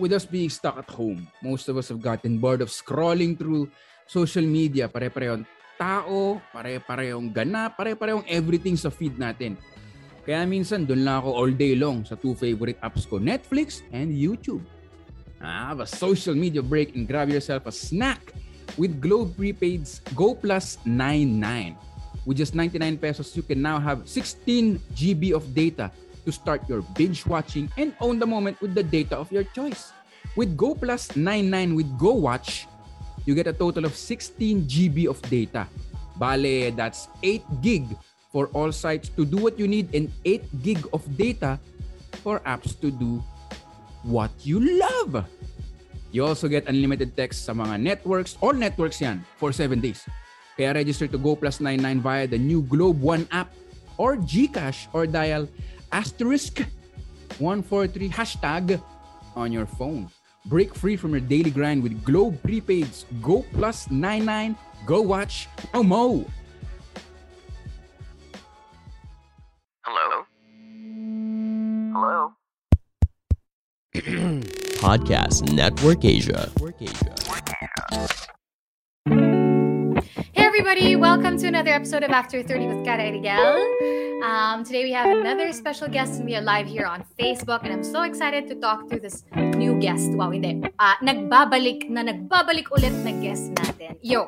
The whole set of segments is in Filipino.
with us being stuck at home, most of us have gotten bored of scrolling through social media. Pare-parehong tao, pare-parehong ganap, pare-parehong everything sa feed natin. Kaya minsan doon lang ako all day long sa two favorite apps ko, Netflix and YouTube. Have a social media break and grab yourself a snack with Globe Prepaid's Go Plus 99. With just 99 pesos, you can now have 16 GB of data to start your binge watching and own the moment with the data of your choice. With Go Plus 99 with Go Watch, you get a total of 16 GB of data. Bale, that's 8 gig for all sites to do what you need and 8 gig of data for apps to do what you love. You also get unlimited text sa mga networks, all networks yan, for 7 days. Kaya register to Go Plus 99 via the new Globe One app or GCash or dial asterisk 143 hashtag on your phone. Break free from your daily grind with Globe Prepaid's Go Plus 99 Go Watch Omo. Hello? Hello? Podcast Network Asia. Hey everybody, welcome to another episode of After 30 with Cara Rigel. Um, today we have another special guest and we are live here on Facebook and I'm so excited to talk to this new guest. Wow, hindi. Uh, nagbabalik na nagbabalik ulit na guest natin. Yo,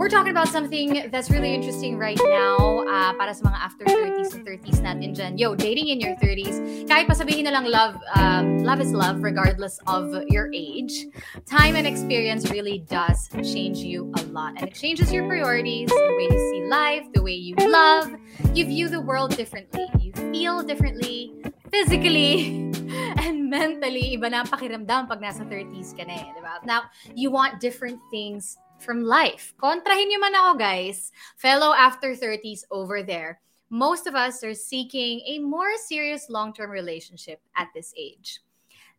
we're talking about something that's really interesting right now uh, para sa mga after 30s and 30s natin dyan. Yo, dating in your 30s. Kahit pa sabihin na lang love, um, love is love regardless of your age. Time and experience really does change you a lot. And it changes your priorities, the way you see life, the way you love. You view the world differently. You feel differently, physically, and mentally. Iba na ang pakiramdam pag nasa 30s ka na eh, di ba? Now, you want different things from life. Kontrahin niyo man ako, guys. Fellow after 30s over there. Most of us are seeking a more serious long-term relationship at this age.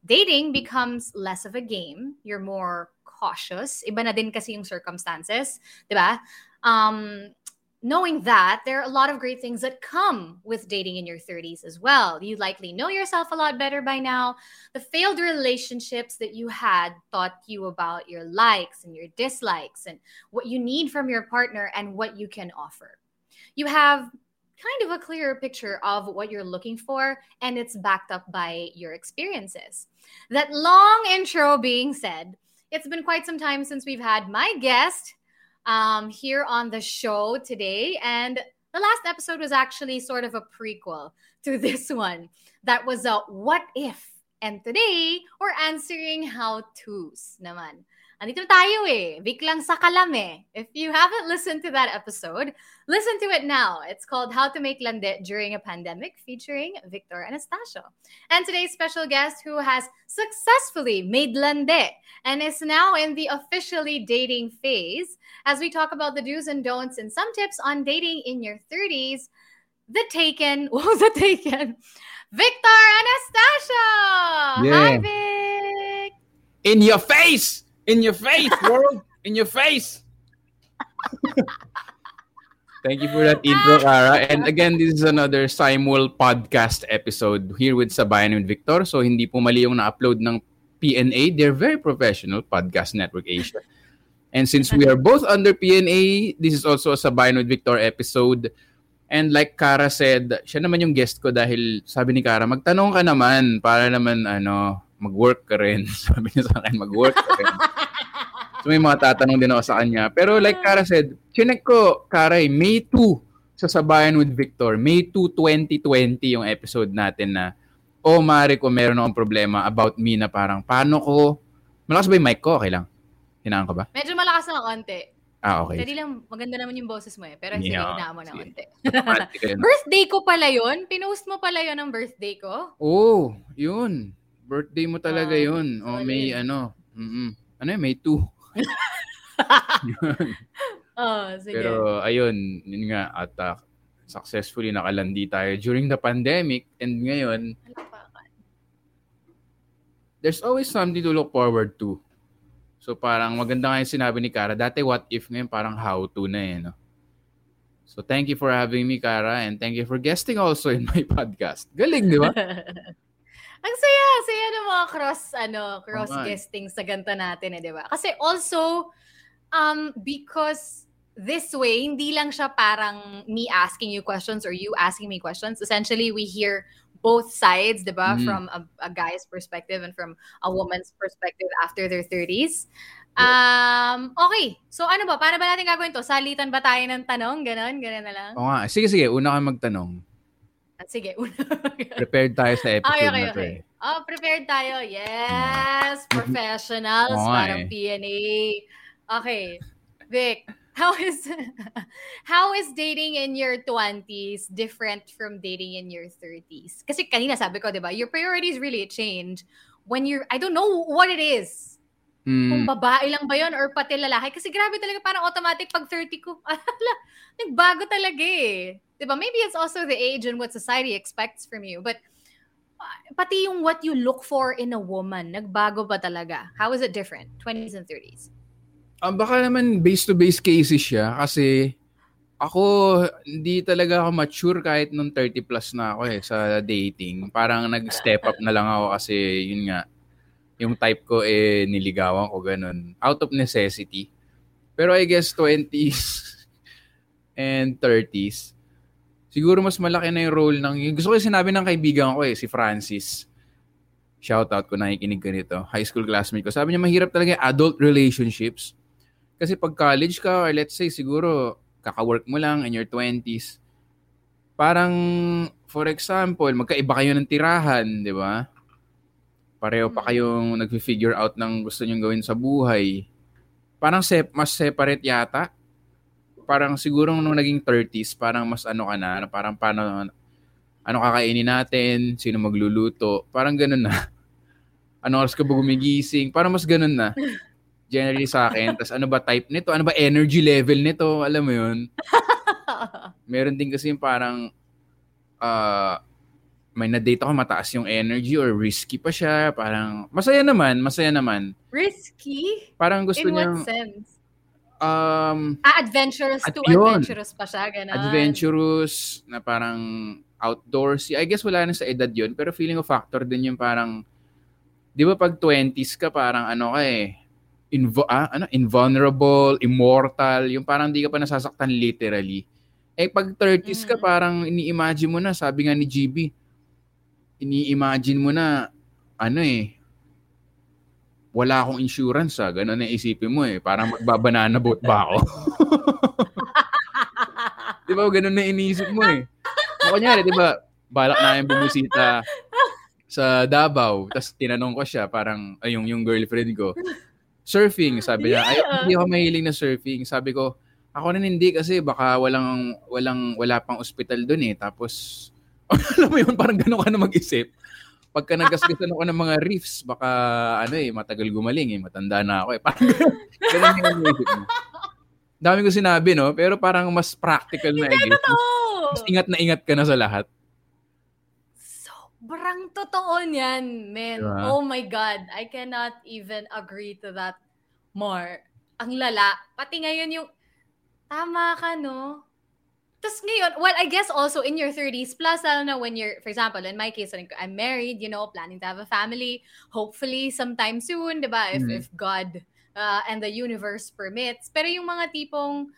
Dating becomes less of a game. You're more cautious. Iba na din kasi yung circumstances, 'di ba? Um knowing that there are a lot of great things that come with dating in your 30s as well. You likely know yourself a lot better by now. The failed relationships that you had taught you about your likes and your dislikes and what you need from your partner and what you can offer. You have kind of a clearer picture of what you're looking for, and it's backed up by your experiences. That long intro being said, it's been quite some time since we've had my guest um, here on the show today. And the last episode was actually sort of a prequel to this one. That was a what if. And today, we're answering how to's naman. Andito tayo eh. Biglang sa kalam eh. If you haven't listened to that episode, listen to it now. It's called How to Make Lande During a Pandemic featuring Victor Anastasio. And today's special guest who has successfully made lande and is now in the officially dating phase as we talk about the do's and don'ts and some tips on dating in your 30s. The Taken, what was the Taken? Victor Anastasio! Hi, Yeah. Vic! In your face! In your face, world! In your face! Thank you for that intro, Cara. And again, this is another Simul podcast episode here with Sabayan and Victor. So hindi po mali yung na-upload ng PNA. They're very professional, Podcast Network Asia. And since we are both under PNA, this is also a Sabayan with Victor episode. And like Cara said, siya naman yung guest ko dahil sabi ni Cara, magtanong ka naman para naman ano, mag-work ka rin. Sabi niya sa akin, mag-work ka rin. So may mga tatanong din ako sa kanya. Pero like Cara said, chinek ko, Cara, eh, May 2 sa Sabayan with Victor. May 2, 2020 yung episode natin na, oh, Mari, kung meron akong problema about me na parang, paano ko, malakas ba yung mic ko? Okay lang. Hinaan ko ba? Medyo malakas na konti. Ah, okay. Dali lang, maganda naman yung boses mo eh. Pero sige, Yeah, hinaan mo na sige. konti. Birthday ko pala yun? Pinost mo pala yun ang birthday ko? Oh, yun. Birthday mo talaga Wow, yun. O solid. may ano. Mm-mm. Ano yun? May 2. oh, sige. Pero ayun, yun nga. At ah, successfully nakalandi tayo during the pandemic. And ngayon, there's always something to look forward to. So parang maganda nga yung sinabi ni Kara. Dati what if ngayon parang how to na eh. No? So thank you for having me, Kara. And thank you for guesting also in my podcast. Galing, di ba? Ang saya, saya ng mga cross, ano, cross eh. guesting sa ganito natin eh, di ba? Kasi also, um, because this way, hindi lang siya parang me asking you questions or you asking me questions. Essentially, we hear both sides, di ba? Mhm. From a, a guy's perspective and from a woman's perspective after their 30s. Um, okay. So ano ba? Paano ba natin gagawin to? Salitan ba tayo ng tanong? Ganon? Ganon na lang? Oo nga. Sige, sige. Una ka magtanong. Ah, Sige, una. Prepared tayo sa episode Okay, okay, na to okay. eh. Oh, prepared tayo. Yes! Professionals. Oo nga parang eh. PNA. Okay. Vic, how is how is dating in your 20s different from dating in your 30s? Kasi kanina sabi ko, di ba, your priorities really change when you're, I don't know what it is. Kung Mm, babae lang ba yun or pati lalaki. Kasi grabe talaga, parang automatic pag 30 ko, ala, nagbago talaga eh. Diba? Maybe it's also the age and what society expects from you. But uh, pati yung what you look for in a woman, nagbago ba talaga? How is it different? 20s and 30s? ah, baka naman base-to-base cases siya kasi ako, hindi talaga ako mature kahit nung 30 plus na ako eh sa dating. Parang nag-step up na lang ako kasi yun nga, yung type ko eh niligawan ko ganun. Out of necessity. Pero I guess 20s and 30s, siguro mas malaki na yung role ng, gusto ko sinabi ng kaibigan ko eh, si Francis. Shoutout ko nakikinig ka nito. High school classmate ko. Sabi niya mahirap talaga yung adult relationships. Kasi pag college ka or let's say siguro kaka-work mo lang in your 20s, parang for example, magkaiba kayo ng tirahan, di ba? Pareho pa kayong nag-figure out ng gusto nyong gawin sa buhay. Parang sep mas separate yata. Parang siguro nung naging 30s, parang mas ano ka na, parang paano, ano kakainin natin, sino magluluto, parang ganun na. Ano oras ka ba gumigising? Parang mas ganun na. Generally sa akin. Tapos ano ba type nito? Ano ba energy level nito? Alam mo yun? Meron din kasi parang ah, may na-date ako mataas yung energy or risky pa siya. Parang masaya naman, masaya naman. Risky? Parang gusto in niya what sense? um, Ah, adventurous to yun. adventurous pa siya, ganun. adventurous na parang outdoorsy. I guess wala na sa edad yun, pero feeling ko factor din yung parang, di ba pag 20s ka, parang ano ka eh, invo- ah, ano, invulnerable, immortal, yung parang di ka pa nasasaktan literally. Eh pag 30s ka, Mhm. parang ini-imagine mo na, sabi nga ni GB, ini-imagine mo na, ano eh, wala akong insurance ah. Ganun na isipin mo eh. Parang magbabanana boat ba ako? di ba? Ganun na iniisip mo eh. Kunyari, di ba? Balak namin bumisita sa Davao. Tapos tinanong ko siya, parang, ay, yung, yung girlfriend ko, surfing, sabi niya. Ay, hindi ako mahiling na surfing. Sabi ko, ako rin hindi kasi baka walang, walang, wala pang ospital dun eh. Tapos, alam mo yun, parang gano'n ka na mag-isip. Pagka nagasgasan ako ng mga reefs, baka ano eh, matagal gumaling eh, matanda na ako eh. Parang gano'n, yung iniisip mo. Dami ko sinabi, no? Pero parang mas practical na, I guess. Mas, Totoo! mas ingat na ingat ka na sa lahat. Sobrang totoo niyan, men. Diba? Oh my God. I cannot even agree to that more. Ang lala. Pati ngayon yung, tama ka, no? Tapos ngayon, well, I guess also in your 30s, plus, lalo na when you're, for example, in my case, I'm married, you know, planning to have a family, hopefully sometime soon, di ba? If, Mhm. if God uh, and the universe permits. Pero yung mga tipong,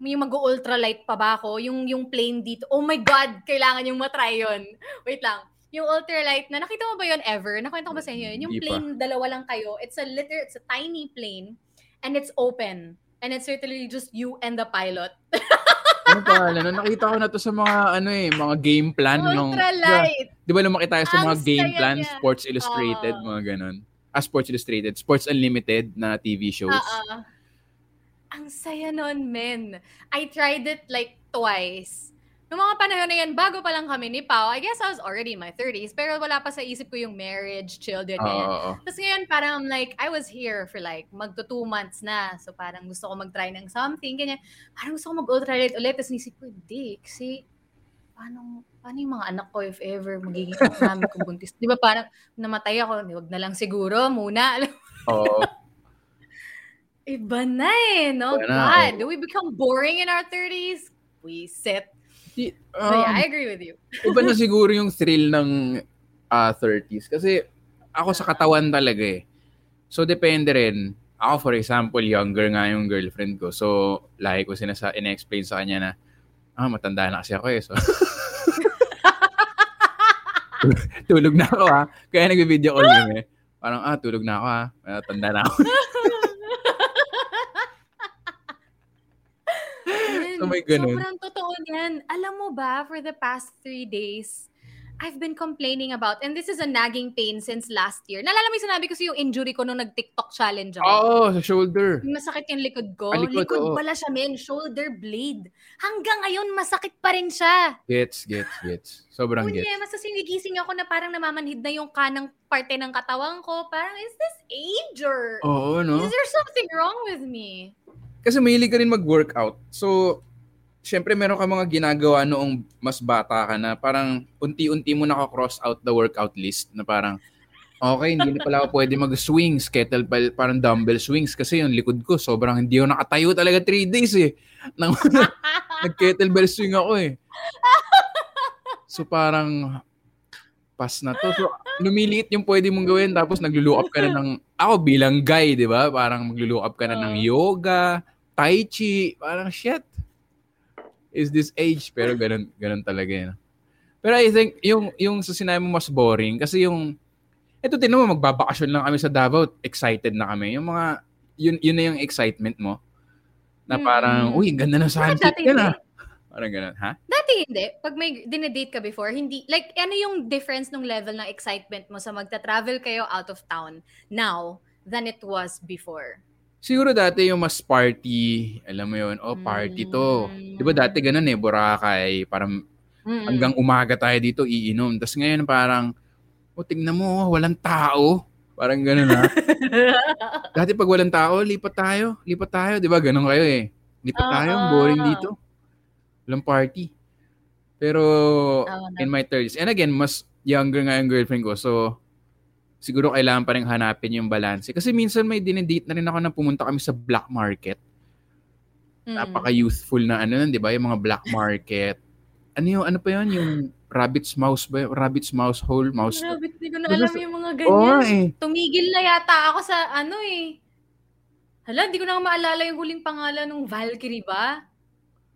yung mag-ultralight pa ba ako, yung, yung plane dito, oh my God, kailangan yung matry yun. Wait lang. Yung ultralight na, nakita mo ba yun ever? Nakwento ko ba sa inyo yun? Yung pa. plane, dalawa lang kayo. It's a liter, it's a tiny plane and it's open. And it's literally just you and the pilot. Ano pangalan? nun? Nakita ko na to sa mga ano eh, mga game plan nung Ultralight! Di ba lumaki tayo sa Ang mga game saya plan, niya. Sports Illustrated, Oo. mga ganun. Ah, Sports Illustrated, Sports Unlimited na TV shows. Oo. Ang saya nun, men. I tried it like twice. Noong mga panahon na yan, bago pa lang kami ni Pao, I guess I was already in my 30s, pero wala pa sa isip ko yung marriage, children, oo. Tapos ngayon, parang I'm like, I was here for like, magto two months na. So parang gusto ko mag-try ng something, ganyan. Parang gusto ko mag-ultralight ulit. Tapos nisip ko, hindi. Kasi, paano, paano yung mga anak ko if ever magiging namin kung buntis? Di ba parang namatay ako, wag na lang siguro muna. Oo. Iba na eh, no? Iba na, God, oo. do we become boring in our 30s? We sit. Di- So yeah, um, I agree with you. iba na siguro yung thrill ng ah 30s. Kasi ako sa katawan talaga eh. So, depende rin. Ako, for example, younger nga yung girlfriend ko. So, lahi ko sinasa, in-explain sa kanya na, ah, matanda na kasi ako eh. So, tulog na ako ha. Kaya nag-video call kami. Parang, ah, tulog na ako ha. Matanda na ako. So, may ganun. Sobrang totoo niyan. Alam mo ba, for the past three days, I've been complaining about, and this is a nagging pain since last year. Nalala mo yung sinabi ko sa yung injury ko nung nag-TikTok challenge ako? Oo, sa shoulder. Masakit yung likod ko. Ah, likod, oo. pala siya, men. Shoulder blade. Hanggang ngayon, masakit pa rin siya. Gets, gets, gets. Sobrang Kunya, gets. mas sinigising ako na parang namamanhid na yung kanang parte ng katawan ko. Parang, is this age or Oo, no? is there something wrong with me? Kasi mahilig ka rin mag-workout. So, syempre meron ka mga ginagawa noong mas bata ka na parang unti-unti mo naka-cross out the workout list na parang okay, hindi na pala ako pwede mag-swings, kettlebell, parang dumbbell swings kasi yung likod ko sobrang hindi ako nakatayo talaga 3 days eh. Nang nag-kettlebell swing ako eh. So parang pass na to. So lumiliit yung pwede mong gawin tapos nagluluok up ka na ng ako bilang guy, 'di ba? Parang magluluok up ka na ng yoga, tai chi, parang shit. Is this age? Pero ganun, ganun talaga yun. Pero I think yung yung sa sinabi mo mas boring kasi yung eto tinan mo magbabakasyon lang kami sa Davao, excited na kami. Yung mga yun yun na yung excitement mo. Na parang, Mm. uy, ganda yan hindi. ah. Parang ganun, ha? Dati hindi. Pag may dinedate ka before, hindi, like, ano yung difference ng level ng excitement mo sa magta-travel kayo out of town now than it was before? Siguro dati yung mas party, alam mo yun, oh party to. Mm. Di ba dati ganun eh, Boracay, parang Mm-mm. hanggang umaga tayo dito iinom. Tapos ngayon parang, oh tingnan mo, walang tao. Parang ganun ha. dati pag walang tao, lipat tayo, lipat tayo. Di ba ganun kayo eh. Lipat tayo, ang boring dito. Walang party. Pero na. in my 30s, and again, mas younger nga yung girlfriend ko. So, siguro kailangan pa rin hanapin yung balance. Kasi minsan may dinedate na rin ako na pumunta kami sa black market. Mm. Napaka-youthful na ano nun, di ba? Yung mga black market. Ano yung, ano pa yun? Yung rabbit's mouse ba? Rabbit's mouse hole? Mouse Grabe, hindi ko na Ano alam sa- yung mga ganyan. eh. Tumigil na yata ako sa ano eh. Hala, hindi ko na maalala yung huling pangalan ng Valkyrie ba?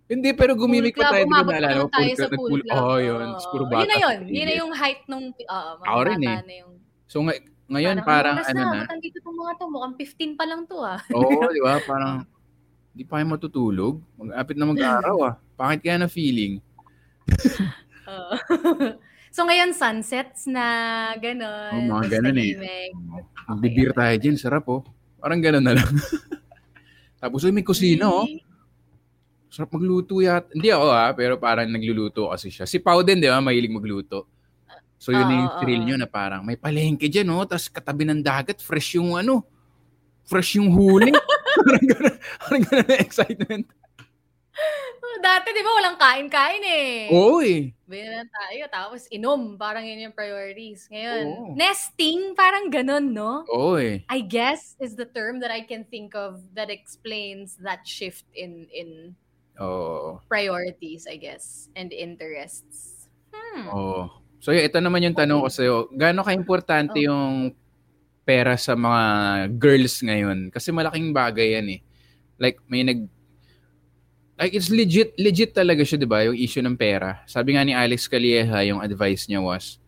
Hindi, pero gumimik pa tayo. Di ko naalala. tayo sa pool club. Oo, oh, yun. Siguro bata. Yun na yun. Yun na yung height nung uh, mga Ako rin eh. na yung... So, ngay- ngayon parang, oras ano na. ba't Nandito itong mga to. Mukhang 15 pa lang to ah. Oo, di ba? Parang, di pa kayo matutulog. Mag-apit na mag-araw ah. Bakit kaya na feeling? Oo. so ngayon sunsets na gano'n. Oo, mga tas ganun eh. tahimik. Magbibir tayo dyan, sarap oh. Parang gano'n na lang. Tapos uy, may kusina oh. Sarap magluto yat. Hindi ako ah, pero parang nagluluto kasi siya. Si Pau din, di ba? Mahilig magluto. So yun na yung thrill oo. nyo na parang may palengke dyan oh. Tapos katabi ng dagat, fresh yung ano. Fresh yung huli. parang gano'n. Parang gano'n na excitement. Oh, Dati di ba walang kain-kain eh. Oo eh. Na tayo, tapos inom. Parang yun yung priorities. Ngayon, Oo. nesting, parang ganun, no? Oo eh. I guess is the term that I can think of that explains that shift in in Oo. priorities, I guess, and interests. Hmm. Oo. So ito naman yung tanong ko sa'yo. Gaano ka-importante Oh. yung pera sa mga girls ngayon? Kasi malaking bagay yan eh. Like, may nag... Like, it's legit, legit talaga siya, di ba? Yung issue ng pera. Sabi nga ni Alex Calieja, yung advice niya was,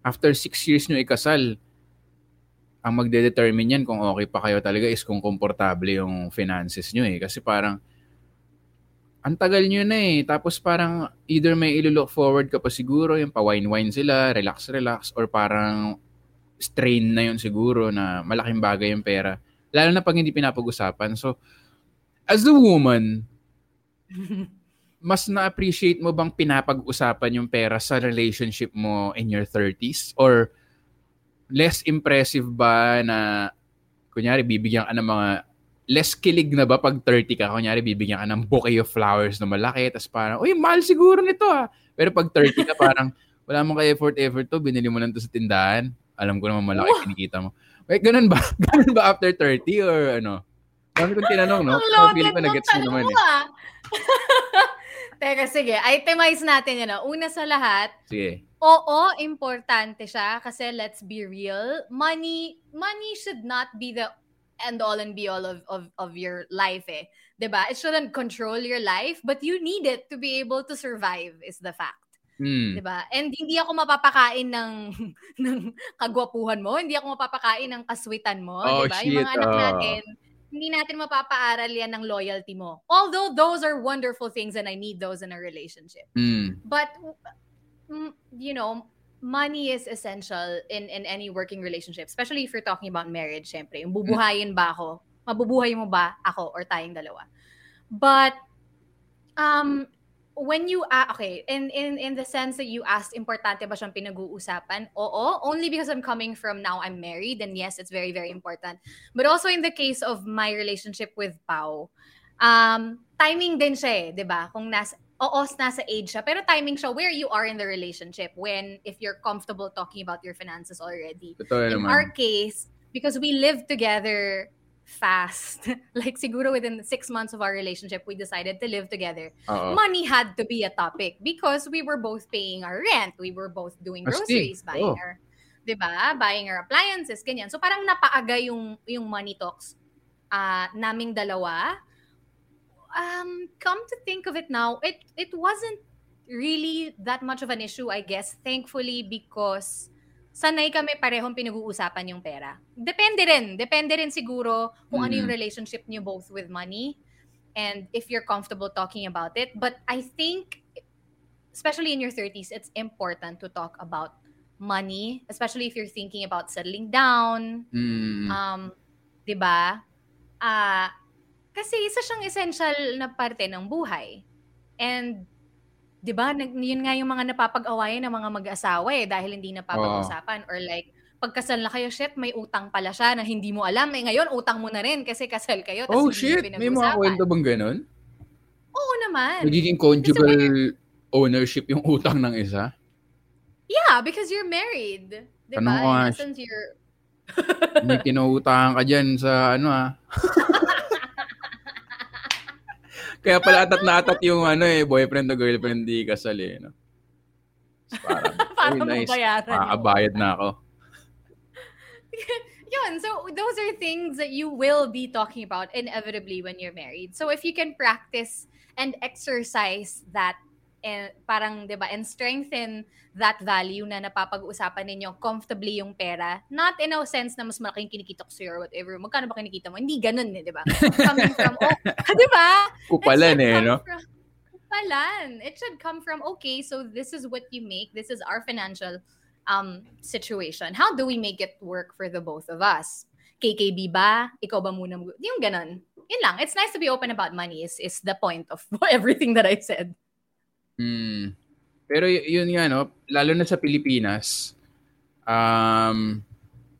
after six years nyo ikasal, ang magde-determine yan kung okay pa kayo talaga is kung komportable yung finances nyo eh. Kasi parang, ang tagal nyo na eh. Tapos parang either may ilo-look forward ka pa siguro, yung pa-wine-wine sila, relax-relax, or parang strain na yun siguro na malaking bagay yung pera. Lalo na pag hindi pinapag-usapan. So, as a woman, mas na-appreciate mo bang pinapag-usapan yung pera sa relationship mo in your 30s? Or less impressive ba na, kunyari, bibigyan ka ng mga less kilig na ba pag 30 ka? Kunyari, bibigyan ka ng bouquet of flowers na malaki, tapos parang, uy, mahal siguro nito ah. Pero pag 30 ka, parang, wala mong ka-effort-effort to, binili mo lang to sa tindahan. Alam ko naman malaki kinikita mo. Wait, ganun ba? ganun ba after 30 or ano? Dami kong tinanong, no? Ang loaded feeling ko ng na-gets mo naman eh. Teka, sige. Itemize natin yun. Una sa lahat, Sige. Oo, importante siya kasi let's be real, money money should not be the end all and be all of of, of your life eh. 'Di ba? It shouldn't control your life, but you need it to be able to survive is the fact. Mm. 'Di ba? And hindi ako mapapakain ng ng kagwapuhan mo, hindi ako mapapakain ng kaswitan mo, Oh, 'di ba? Yung mga anak oh. natin, hindi natin mapapaaral yan ng loyalty mo. Although those are wonderful things and I need those in a relationship. Mm. But you know, money is essential in in any working relationship, especially if you're talking about marriage, syempre. Yung bubuhayin ba ako? Mabubuhay mo ba ako or tayong dalawa? But um when you uh, okay, in in in the sense that you asked importante ba siyang pinag-uusapan? Oo, only because I'm coming from now I'm married and yes, it's very very important. But also in the case of my relationship with Pau, um timing din siya eh, 'di ba? Kung nasa oo, nasa age siya, pero timing siya where you are in the relationship when if you're comfortable talking about your finances already. Totoo In naman. our case, because we live together fast, like siguro within six months of our relationship, we decided to live together. Oo. Money had to be a topic because we were both paying our rent, we were both doing groceries, buying Oo. our, 'di ba? Buying our appliances, ganyan. So parang napaaga yung yung money talks ah naming dalawa. Um, come to think of it now, it it wasn't really that much of an issue, I guess, thankfully because sanay kami parehong pinag-uusapan yung pera. Depende rin. Depende rin siguro kung ano yung Mm. relationship niyo both with money and if you're comfortable talking about it. But I think, especially in your 30s, it's important to talk about money, especially if you're thinking about settling down, Mm. um, 'di ba? Ah, kasi isa siyang essential na parte ng buhay. And 'di ba, yun nga yung mga napapag-awayan ng mga mag-asawa eh dahil hindi napapag-usapan or like pagkasal na kayo, shit, may utang pala siya na hindi mo alam. Eh ngayon, utang mo na rin kasi kasal kayo. Oh shit, may mga kwento bang ganun? Oo naman. Nagiging conjugal ownership yung utang ng isa? Yeah, because you're married. 'Di Tanong ba? ko nga, you're... May kinuutangan ka dyan sa ano ah. Kaya pala atat na atat yung ano eh, boyfriend o girlfriend di kasal eh. No? So, parang, Para uy, nice. Makakabayad na ako. Yun, so those are things that you will be talking about inevitably when you're married. So if you can practice and exercise that and parang 'di ba and strengthen that value na napapag-usapan ninyo comfortably yung pera not in a sense na mas malaking kinikita ko sa'yo or whatever magkano ba kinikita mo hindi ganun eh 'di ba coming from oh 'di ba Kupalan eh, no? from- Kupalan. It should come from, okay, so this is what you make. This is our financial um situation. How do we make it work for the both of us? KKB ba? Ikaw ba muna? Yung ganun. Yun lang. It's nice to be open about money is, is the point of everything that I said. Mm. Pero y- yun nga, no? lalo na sa Pilipinas, um,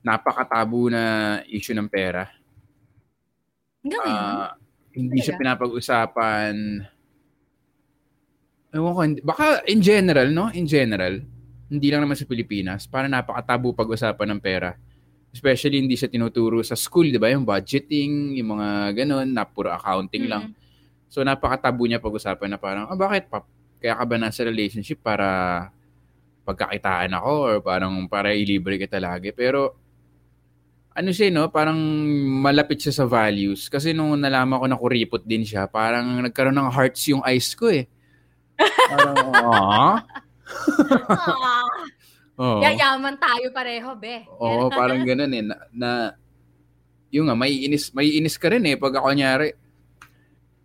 napakatabu na issue ng pera. Hanggang ngayon. Ah, hindi siya Talaga? pinapag-usapan. Ewan ko, baka in general, no? In general, hindi lang naman sa Pilipinas, para napakatabu pag-usapan ng pera. Especially hindi siya tinuturo sa school, di ba? Yung budgeting, yung mga ganun, na puro accounting lang. Mm. So napakatabu niya pag-usapan na parang, ah, bakit pa? Kaya ka ba nasa relationship para pagkakitaan ako or parang para ilibre kita lagi? Pero ano siya, no? Parang malapit siya sa values. Kasi nung nalaman ko na kuripot din siya, parang nagkaroon ng hearts yung eyes ko eh. Parang, Oo. yayaman tayo pareho, be. Oo, parang ganun eh. Na, na yung nga, may inis, may inis ka rin eh. Pag ako nyari,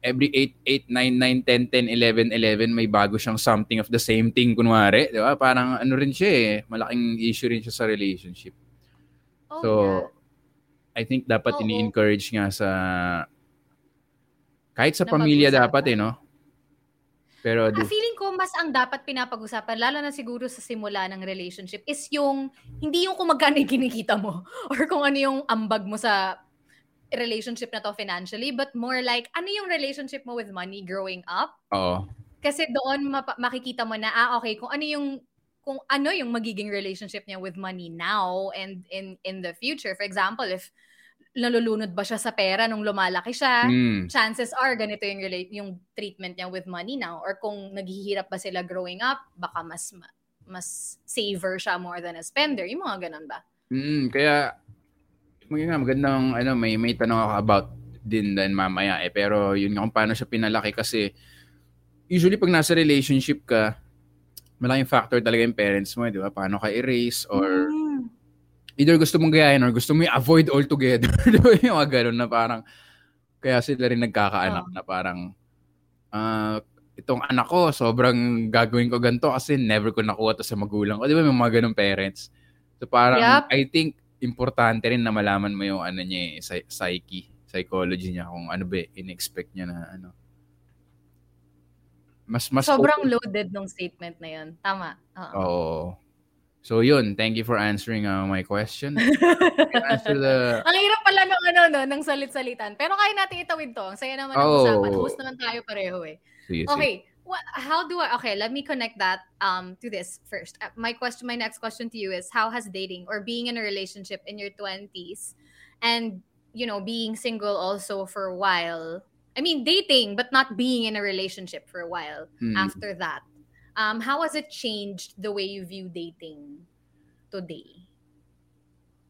every 8, 8, 9, 9, 10, 10, 11, 11, may bago siyang something of the same thing, kunwari. Di ba? Parang ano rin siya eh. Malaking issue rin siya sa relationship. Oh, So, yeah. I think dapat Oo. ini-encourage nga sa kahit sa pamilya dapat eh, no? Pero Ah, feeling ko mas ang dapat pinapag-usapan, lalo na siguro sa simula ng relationship, is yung, hindi yung kung magkano yung kinikita mo or kung ano yung ambag mo sa relationship na to financially, but more like, ano yung relationship mo with money growing up? oo. Kasi doon mapa- makikita mo na, ah, okay, kung ano yung kung ano yung magiging relationship niya with money now and in in the future. For example, if nalulunod ba siya sa pera nung lumalaki siya, Mm. chances are ganito yung relate yung treatment niya with money now or kung naghihirap ba sila growing up baka mas ma- mas saver siya more than a spender. Yung mga ganun ba? Mm, kaya maganda magandang ano may may tanong ako about din din mamaya eh pero yun nga kung paano siya pinalaki kasi usually pag nasa relationship ka malaking factor talaga yung parents mo, eh, di ba? Paano ka erase or Mm. either gusto mong gayahin or gusto mo i-avoid altogether. di ba? Yung mga ganun na parang kaya sila rin nagkakaanak Oh. na parang ah itong anak ko, sobrang gagawin ko ganito kasi never ko nakuha to sa magulang ko. Di ba? May mga ganun parents. So parang Yup. I think importante rin na malaman mo yung ano niya, eh, psy- psyche, psychology niya kung ano ba in-expect niya na ano. Mas mas Sobrang open- loaded nung statement na yun. Tama. Oo. Oo. So yun, thank you for answering uh, my question. Answer the Ang hirap pala ng ano no, ng salit-salitan. Pero kaya natin itawid to. Ang saya naman ng Oh. usapan. Host naman tayo pareho eh. Sige, sige. What, how do I Okay, let me connect that um to this first. Uh, my question my next question to you is how has dating or being in a relationship in your 20s and you know, being single also for a while. I mean, dating but not being in a relationship for a while Hmm. after that. Um how has it changed the way you view dating today?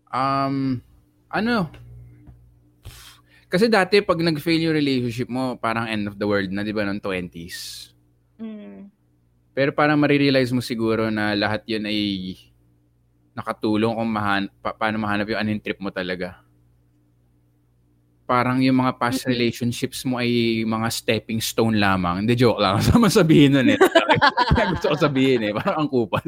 Um, ano? Kasi dati pag nag-fail yung relationship mo, parang end of the world na, di ba, ng 20s. Pero parang marirealize mo siguro na lahat yun ay nakatulong kung mahan pa- paano mahanap yung anong trip mo talaga. Parang yung mga past relationships mo ay mga stepping stone lamang. Hindi, joke lang. Sama sabihin nun eh. Gusto ko sabihin eh. Parang ang kupal.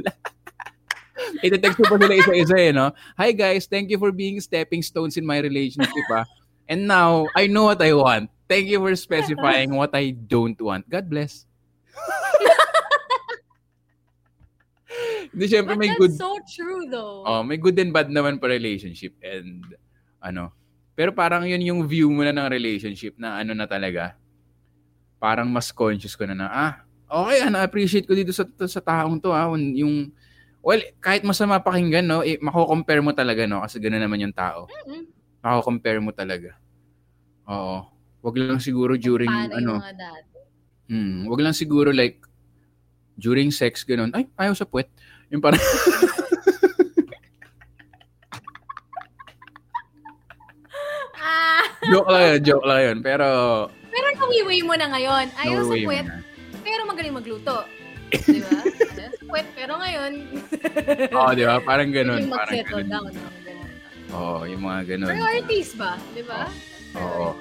Ite-text ko pa sila isa-isa eh, no? Hi guys, thank you for being stepping stones in my relationship, ah. And now, I know what I want. Thank you for specifying what I don't want. God bless. Hindi, syempre But may that's good, so true though. oh, may good and bad naman pa relationship. And, ano, pero parang yun yung view mo na ng relationship na ano na talaga. Parang mas conscious ko na na, ah, okay, ah, na-appreciate ko dito sa, sa taong to, ah, yung, well, kahit masama pakinggan, no, eh, mako-compare mo talaga, no, kasi gano'n naman yung tao. Mm-mm. Mako-compare mo talaga. Oo. Wag lang siguro during, Paano ano? Hmm, wag lang siguro like during sex ganun. Ay, ayaw sa puwet. Yung parang Ah! joke lang yun, joke lang yun. Pero Pero nawiway mo na ngayon. Ayaw sa puwet, pero magaling magluto. Di ba? Puwet, pero ngayon, Oo, di ba? Parang ganun. yung Parang mag-settle ganun. down. Oo, yung mga ganun. Priorities ba? Di ba? Oo.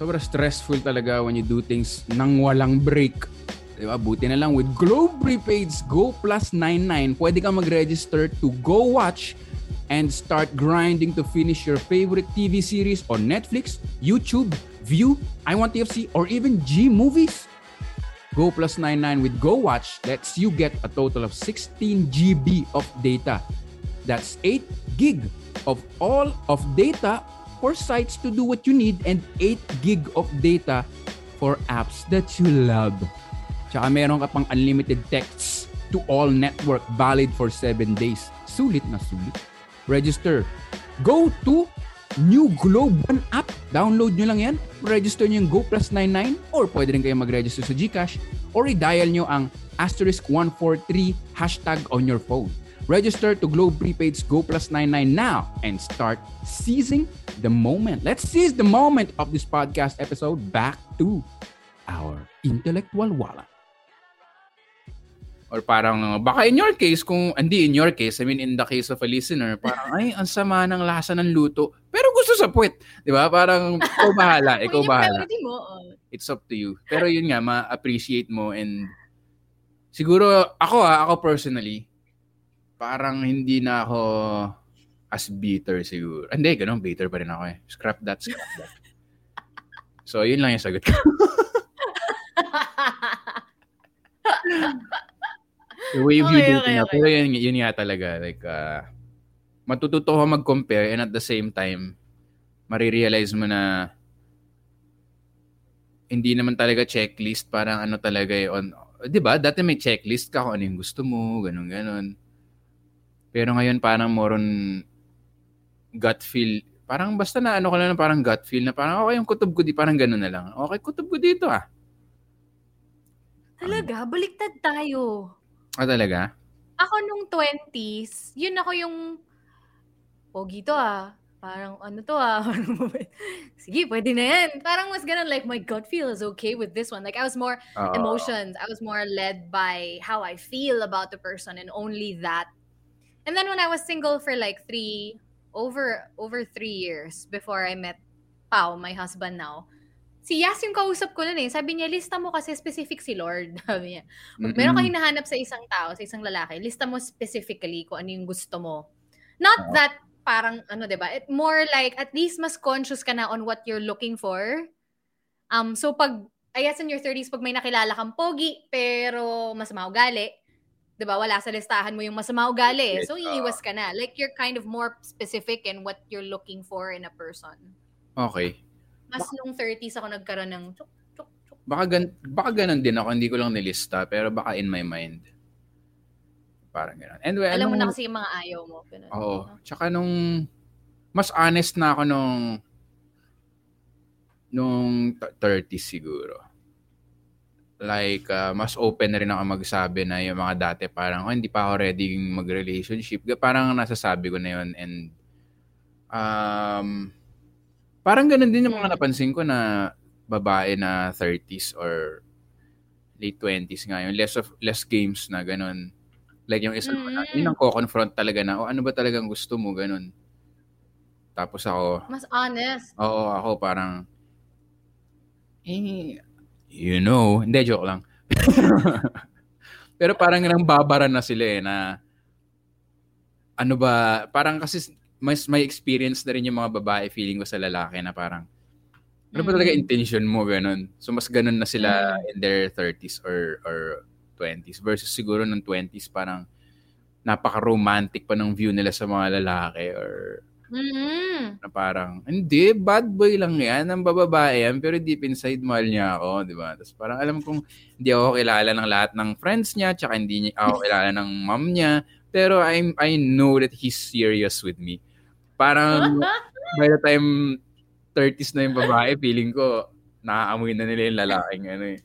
Sobrang stressful talaga when you do things nang walang break. Diba? Buti na lang with Globe Prepaid's Go Plus 99, pwede kang mag-register to go watch and start grinding to finish your favorite TV series on Netflix, YouTube, View, I Want TFC, or even G Movies. Go Plus 99 with Go Watch lets you get a total of 16 GB of data. That's 8 gig of all of data for sites to do what you need and 8 gig of data for apps that you love. Tsaka meron ka pang unlimited texts to all network valid for 7 days. Sulit na sulit. Register. Go to New Globe One app. Download nyo lang yan. Register nyo yung Go Plus 99 or pwede rin kayo mag-register sa GCash or i-dial nyo ang asterisk 143 hashtag on your phone. Register to Globe Prepaid's Go Plus 99 now and start seizing the moment. Let's seize the moment of this podcast episode back to our intellectual wallet. Or parang, baka in your case, kung, hindi in your case, I mean in the case of a listener, parang, ay, ang sama ng lasa ng luto. Pero gusto sa puwet. Di ba? Parang, ikaw bahala, ikaw bahala. mo, oh. It's up to you. Pero yun nga, ma-appreciate mo and siguro, ako ah, ako personally, parang hindi na ako as bitter siguro. Hindi, ganun, bitter pa rin ako eh. Scrap that, scrap that. So, yun lang yung sagot ko. The way you Okay, dating okay, nga. okay. Pero yun, yun nga talaga. Like, uh, matututo ka mag-compare and at the same time, marirealize mo na hindi naman talaga checklist. Parang ano talaga eh. On, di ba? Dati may checklist ka kung ano yung gusto mo, ganun, ganun. Pero ngayon parang more on gut feel, Parang basta na ano ko lang parang gut feel na parang okay yung kutob ko di parang ganun na lang. Okay, kutob ko dito ah. Talaga, baliktad tayo. Ah, talaga? Ako nung 20s, yun ako yung pogi to ah. Parang ano to ah. Sige, pwede na yan. Parang mas ganun like my gut feel is okay with this one. Like I was more Oo. emotions. I was more led by how I feel about the person and only that. And then when I was single for like three over over three years before I met Pao, my husband now. Si Yas yung kausap ko nun eh. Sabi niya, lista mo kasi specific si Lord. Sabi niya. Pag meron ka hinahanap sa isang tao, sa isang lalaki, lista mo specifically kung ano yung gusto mo. Not Oo. that parang ano, 'di ba? It more like at least mas conscious ka na on what you're looking for. Um so pag I guess in your 30s pag may nakilala kang pogi pero masama ugali, 'di ba? Wala sa listahan mo yung masama ugali. eh. So Yes, iiwas ka na. Like you're kind of more specific in what you're looking for in a person. Okay. Mas nung 30s ako nagkaroon ng tsuk, tsuk, tsuk. Baka, gan baka ganun din ako, hindi ko lang nilista, pero baka in my mind. Parang ganun. And well, Alam mo nung- na kasi yung mga ayaw mo. Ganun. Oo. Tsaka nung, mas honest na ako nung, nung t- 30 siguro. Like, ah, mas open na rin ako magsabi na yung mga dati parang, oh, hindi pa ako ready mag-relationship. Parang nasasabi ko na yun. And, um, parang ganun din yung mga napansin ko na babae na 30s or late 20s nga yun. Less of, less games na ganun. Like yung isa naman na, Mm. yun ang ko-confront talaga na, oh, ano ba talagang gusto mo, ganun. Tapos ako, Mas honest. oo, ako parang, eh, you know, hindi, joke lang. Pero parang nang babara na sila eh, na, ano ba, parang kasi mas may experience na rin yung mga babae feeling ko sa lalaki na parang, ano ba talaga Mm. intention mo, ganun. So, mas ganun na sila Mm. in their 30s or, or 20s versus siguro ng 20s parang napaka-romantic pa ng view nila sa mga lalaki or Mm-mm. na parang, hindi, bad boy lang yan, ang bababae yan, pero deep inside, mahal niya ako, di ba? Tapos parang alam kong hindi ako kilala ng lahat ng friends niya, tsaka hindi niya ako kilala ng mom niya, pero I, I know that he's serious with me. Parang by the time 30s na yung babae, feeling ko, naaamoy na nila yung lalaking ano eh.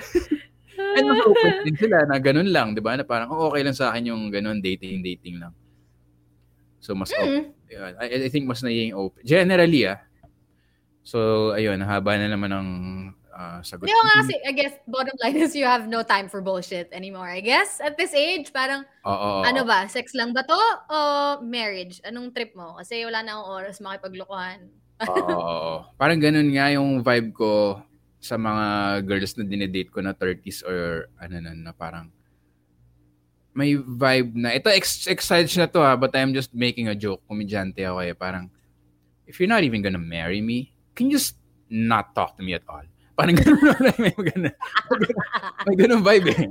And mas open din sila na ganun lang, di ba? Na parang, oh, okay lang sa akin yung ganun, dating-dating lang. So, mas open. Mm. Yun. I, I think mas naging open. Generally, ah. So, ayun, haba na naman ng ah, sagot. Ba nga kasi, I guess, bottom line is you have no time for bullshit anymore. I guess, at this age, parang, Oo, oo, ano ba, sex lang ba to? O marriage? Anong trip mo? Kasi wala na akong oras makipaglokohan. Oo, oo. Parang ganun nga yung vibe ko sa mga girls na dinedate ko na 30s or ano na, na parang may vibe na, ito ex excited na to ha, but I'm just making a joke. Komedyante ako eh. Parang, if you're not even gonna marry me, can you just not talk to me at all? Parang ganun, may ganun, may ganun vibe eh.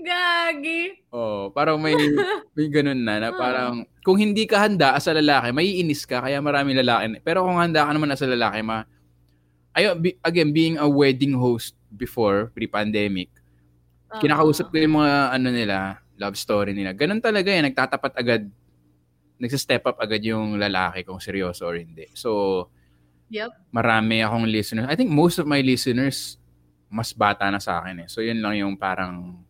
Gagi. Oh, parang may may ganun na, na parang kung hindi ka handa as a lalaki, maiinis ka kaya maraming lalaki. Pero kung handa ka naman as a lalaki, ma Ayo, be- again, being a wedding host before pre-pandemic, kinakausap ko yung mga ano nila, love story nila. Ganun talaga eh, nagtatapat agad nagsa-step up agad yung lalaki kung seryoso or hindi. So, Yep. marami akong listeners. I think most of my listeners mas bata na sa akin eh. So, yun lang yung parang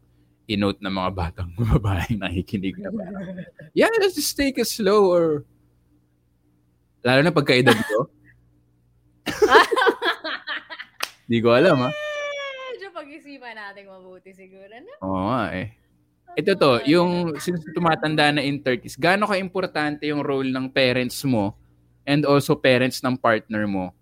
inote ng mga batang babaeng nakikinig na parang, yeah, let's just take it slow or lalo na pagkaedad ko. Di ko alam ha. Pag-isipan natin mabuti siguro. No? Oo nga eh. Ito to, yung since tumatanda na in 30s, gaano ka-importante yung role ng parents mo and also parents ng partner mo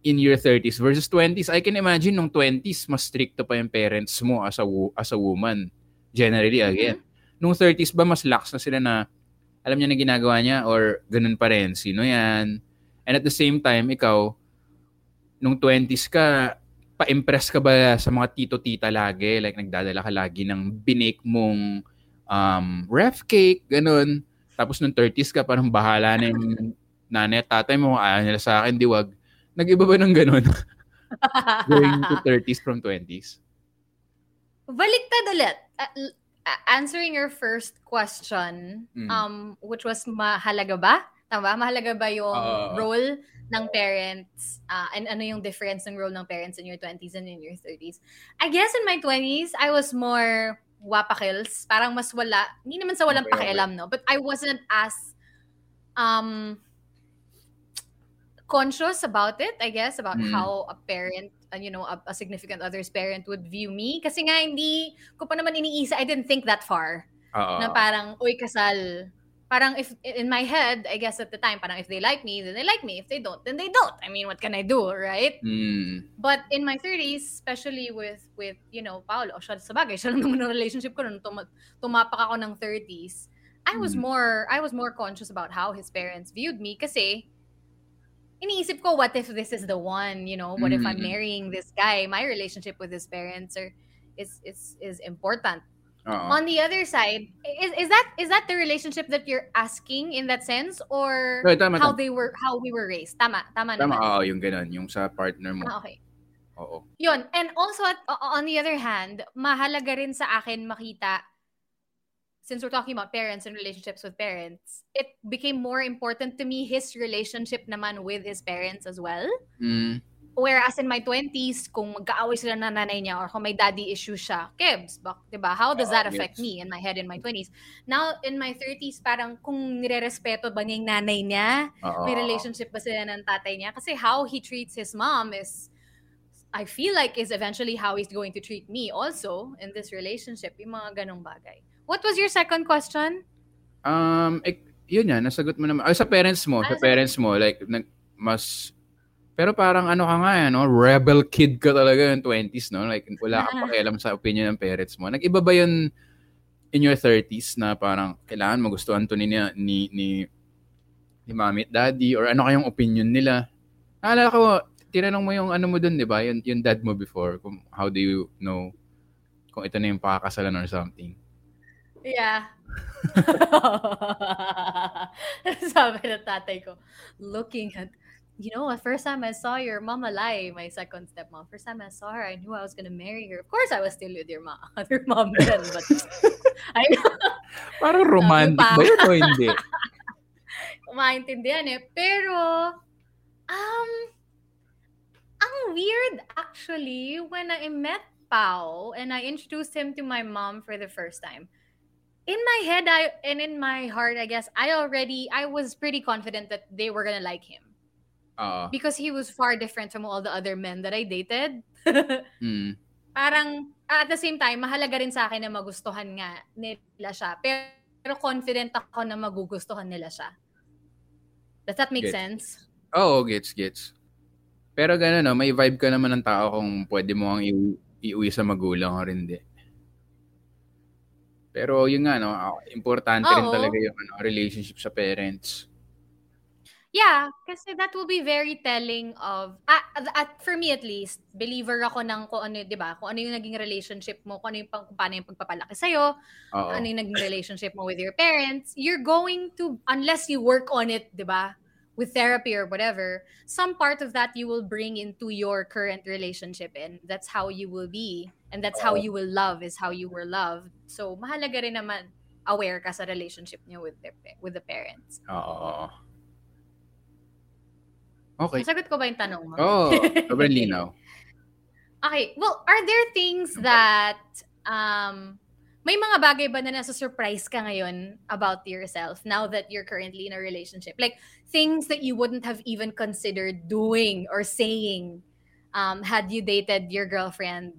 in your 30s versus 20s. I can imagine nung 20s, mas stricto pa yung parents mo as a, as a woman. Generally, again. Nung 30s ba, mas lax na sila na alam niya na ginagawa niya or ganun pa rin, sino yan? And at the same time, ikaw, nung 20s ka, pa-impress ka ba sa mga tito-tita lagi? Like, nagdadala ka lagi ng binake mong um, ref cake, ganun. Tapos nung 30s ka, parang bahala na yung nanay at tatay mo, ayaw nila sa akin, diwag. Nag-iba ba ng ganun? Going to 30s from 20s? Baliktad ulit. Uh, answering your first question, Mm. um, which was mahalaga ba? Tama ba? Mahalaga ba yung Oo. role ng parents uh, and ano yung difference ng role ng parents in your 20s and in your 30s? I guess in my 20s, I was more wapakils. Parang mas wala, hindi naman sa walang Okay, pakialam, no? But I wasn't as um conscious about it, I guess, about Mm. how a parent, uh, you know, a, a significant other's parent would view me. Kasi nga, hindi ko pa naman iniisa, I didn't think that far. Oo. na parang, uy, kasal. Parang if, in my head, I guess at the time, parang if they like me, then they like me. If they don't, then they don't. I mean, what can I do, right? Mm. But in my 30s, especially with, with you know, Paolo, siya sa bagay, siya lang naman relationship ko nung tuma- tumapak ako ng 30s. I was Mm. more, I was more conscious about how his parents viewed me kasi iniisip ko, what if this is the one, you know, what if I'm Mm. marrying this guy? My relationship with his parents are, is, is, is important. Oo. On the other side, is, is that is that the relationship that you're asking in that sense or Okay, tama, how tama. they were how we were raised? Tama, tama, Tama, naman. oo, yung ganun. Yung sa partner mo. Ah, okay. Oo. Yun. And also, at, on the other hand, mahalaga rin sa akin makita, since we're talking about parents and relationships with parents, it became more important to me his relationship naman with his parents as well. Mm. Whereas in my 20s, kung magkaaway sila ng nanay niya or kung may daddy issue siya, kebs, bak, diba? How does that affect gets. me in my head in my 20s? Now, in my 30s, parang kung nire-respeto ba niya yung nanay niya? Oo. May relationship ba sila ng tatay niya? Kasi how he treats his mom is, I feel like is eventually how he's going to treat me also in this relationship. Yung mga ganong bagay. What was your second question? Um, ek, yun yan, nasagot mo naman. Ay, sa parents mo, Ah, sa sa- parents mo, like, nag, mas, pero parang ano ka nga, eh, no? rebel kid ka talaga yung 20s, no? Like, wala kang pakialam sa opinion ng parents mo. Nag-iba ba yun in your 30s na parang kailangan magustuhan to ni, ni, ni, ni mommy at daddy or ano kayong opinion nila? Naalala ko, tinanong mo yung ano mo dun, di ba? Yung, yung dad mo before, kung how do you know kung ito na yung pakakasalan or something. Yeah. Sabi ng tatay ko, looking at, you know, the first time I saw your mama lie, my second stepmom, first time I saw her, I knew I was gonna marry her. Of course, I was still with your mom, your mom then, but I know, Parang romantic ba yun o hindi? maintindihan eh. Pero, um, ang weird actually, when I met Pao and I introduced him to my mom for the first time, in my head I and in my heart, I guess, I already, I was pretty confident that they were gonna like him. Oo. Because he was far different from all the other men that I dated. Mm. Parang, at the same time, mahalaga rin sa akin na magustuhan nga nila siya. Pero, pero confident ako na magugustuhan nila siya. Does that make Gets. sense? Oo, gets, gets. Pero gano'n, no, may vibe ka naman ng tao kung pwede mo ang iu- iuwi sa magulang o hindi. Pero yun nga, no, ah, importante rin Oo. talaga yung ano, relationship sa parents. Yeah, kasi that will be very telling of, ah, at, for me at least, believer ako ng kung ano, di ba? Kung ano yung naging relationship mo, kung ano yung, kung paano yung pagpapalaki sa'yo, Oo. ano yung naging relationship mo with your parents, you're going to, unless you work on it, di ba? With therapy or whatever, some part of that you will bring into your current relationship and that's how you will be. And that's how you will love is how you were loved. So, mahalaga rin naman aware ka sa relationship niyo with, pa- with the parents. Oo. Okay. Nasagot ko ba yung tanong mo? Oo, sobrang linaw. Okay. Well, are there things that um may mga bagay ba na nasa surprise ka ngayon about yourself now that you're currently in a relationship? Like things that you wouldn't have even considered doing or saying um had you dated your girlfriend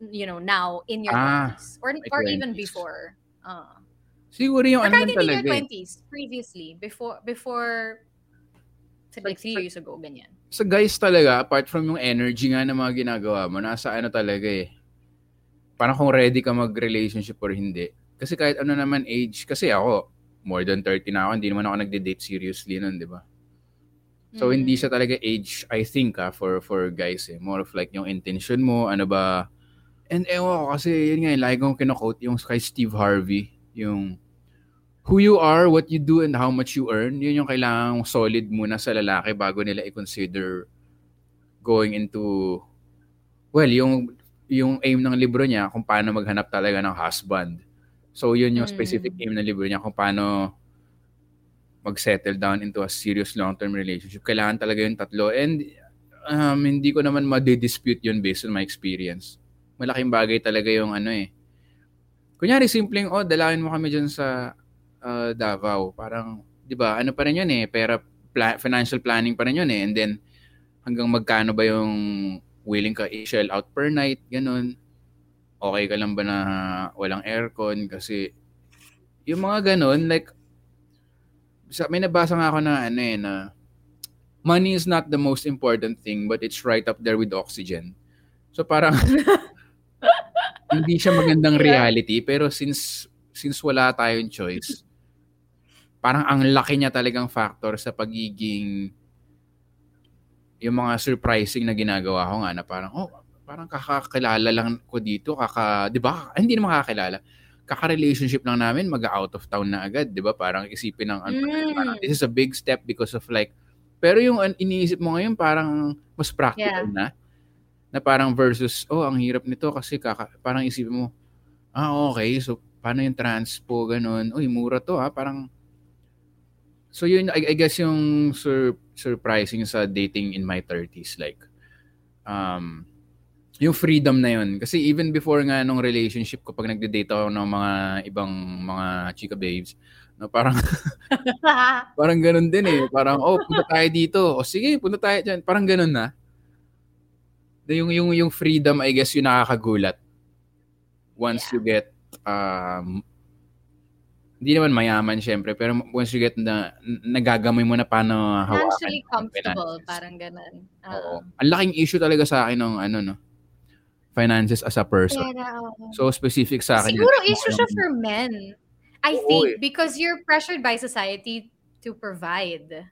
you know now in your Ah, 20s or or even before. Uh, Siguro yung or ano kahit lang hindi in your eh. 20s previously before before like three years ago ganyan. Sa guys talaga, apart from yung energy nga na mga ginagawa mo, nasa ano talaga eh. Parang kung ready ka mag-relationship or hindi. Kasi kahit ano naman age, kasi ako, more than 30 na ako, hindi naman ako nagde-date seriously nun, di ba? So, Mm. hindi siya talaga age, I think, ah, for, for guys eh. More of like yung intention mo, ano ba. And ewan ko kasi, yun nga, lagi kong kinokote yung kay Steve Harvey, yung who you are, what you do, and how much you earn, yun yung kailangang solid muna sa lalaki bago nila i-consider going into, well, yung yung aim ng libro niya kung paano maghanap talaga ng husband. So, yun yung Mm. specific aim ng libro niya kung paano mag-settle down into a serious long-term relationship. Kailangan talaga yung tatlo. And um, hindi ko naman madidispute yun based on my experience. Malaking bagay talaga yung ano eh. Kunyari, simpleng, oh, dalawin mo kami dyan sa uh, Davao. Parang, di ba, ano pa rin yun eh, pera, pla- financial planning pa rin yun eh. And then, hanggang magkano ba yung willing ka i-shell out per night, ganun. Okay ka lang ba na walang aircon? Kasi, yung mga ganun, like, sa, may nabasa nga ako na, ano eh, na, money is not the most important thing, but it's right up there with oxygen. So, parang, hindi siya magandang reality, pero since, since wala tayong choice, parang ang laki niya talagang factor sa pagiging yung mga surprising na ginagawa ko nga na parang, oh, parang kakakilala lang ko dito, kaka, di ba? Ah, Hindi naman kakakilala. Kaka-relationship lang namin, mag-out of town na agad, di ba? Parang isipin ng, Mm. parang this is a big step because of like, pero yung iniisip mo ngayon, parang mas practical Yeah. na. Na parang versus, oh, ang hirap nito kasi kaka, parang isipin mo, ah, okay, so paano yung transpo, ganun. Uy, mura to ha, parang, so yun, I, I guess yung sur- surprising sa dating in my 30s, like, um, yung freedom na yun. Kasi even before nga nung relationship ko, pag nagde-date ako ng mga ibang mga chika babes, no, parang, parang ganun din eh. Parang, oh, punta tayo dito. O sige, punta tayo dyan. Parang ganun na. The- Yung, yung, yung freedom, I guess, yung nakakagulat. Once Yeah. you get, um, hindi naman mayaman syempre, pero once you get na, nagagamay mo na paano hawakan. Financially yung comfortable, finances. parang ganun. Oo. Oo. Ang laking issue talaga sa akin ng ano, no? Finances as a person. Pera, oo. So, specific sa akin. Siguro yun. issue siya for men. I Oo think eh. because you're pressured by society to provide.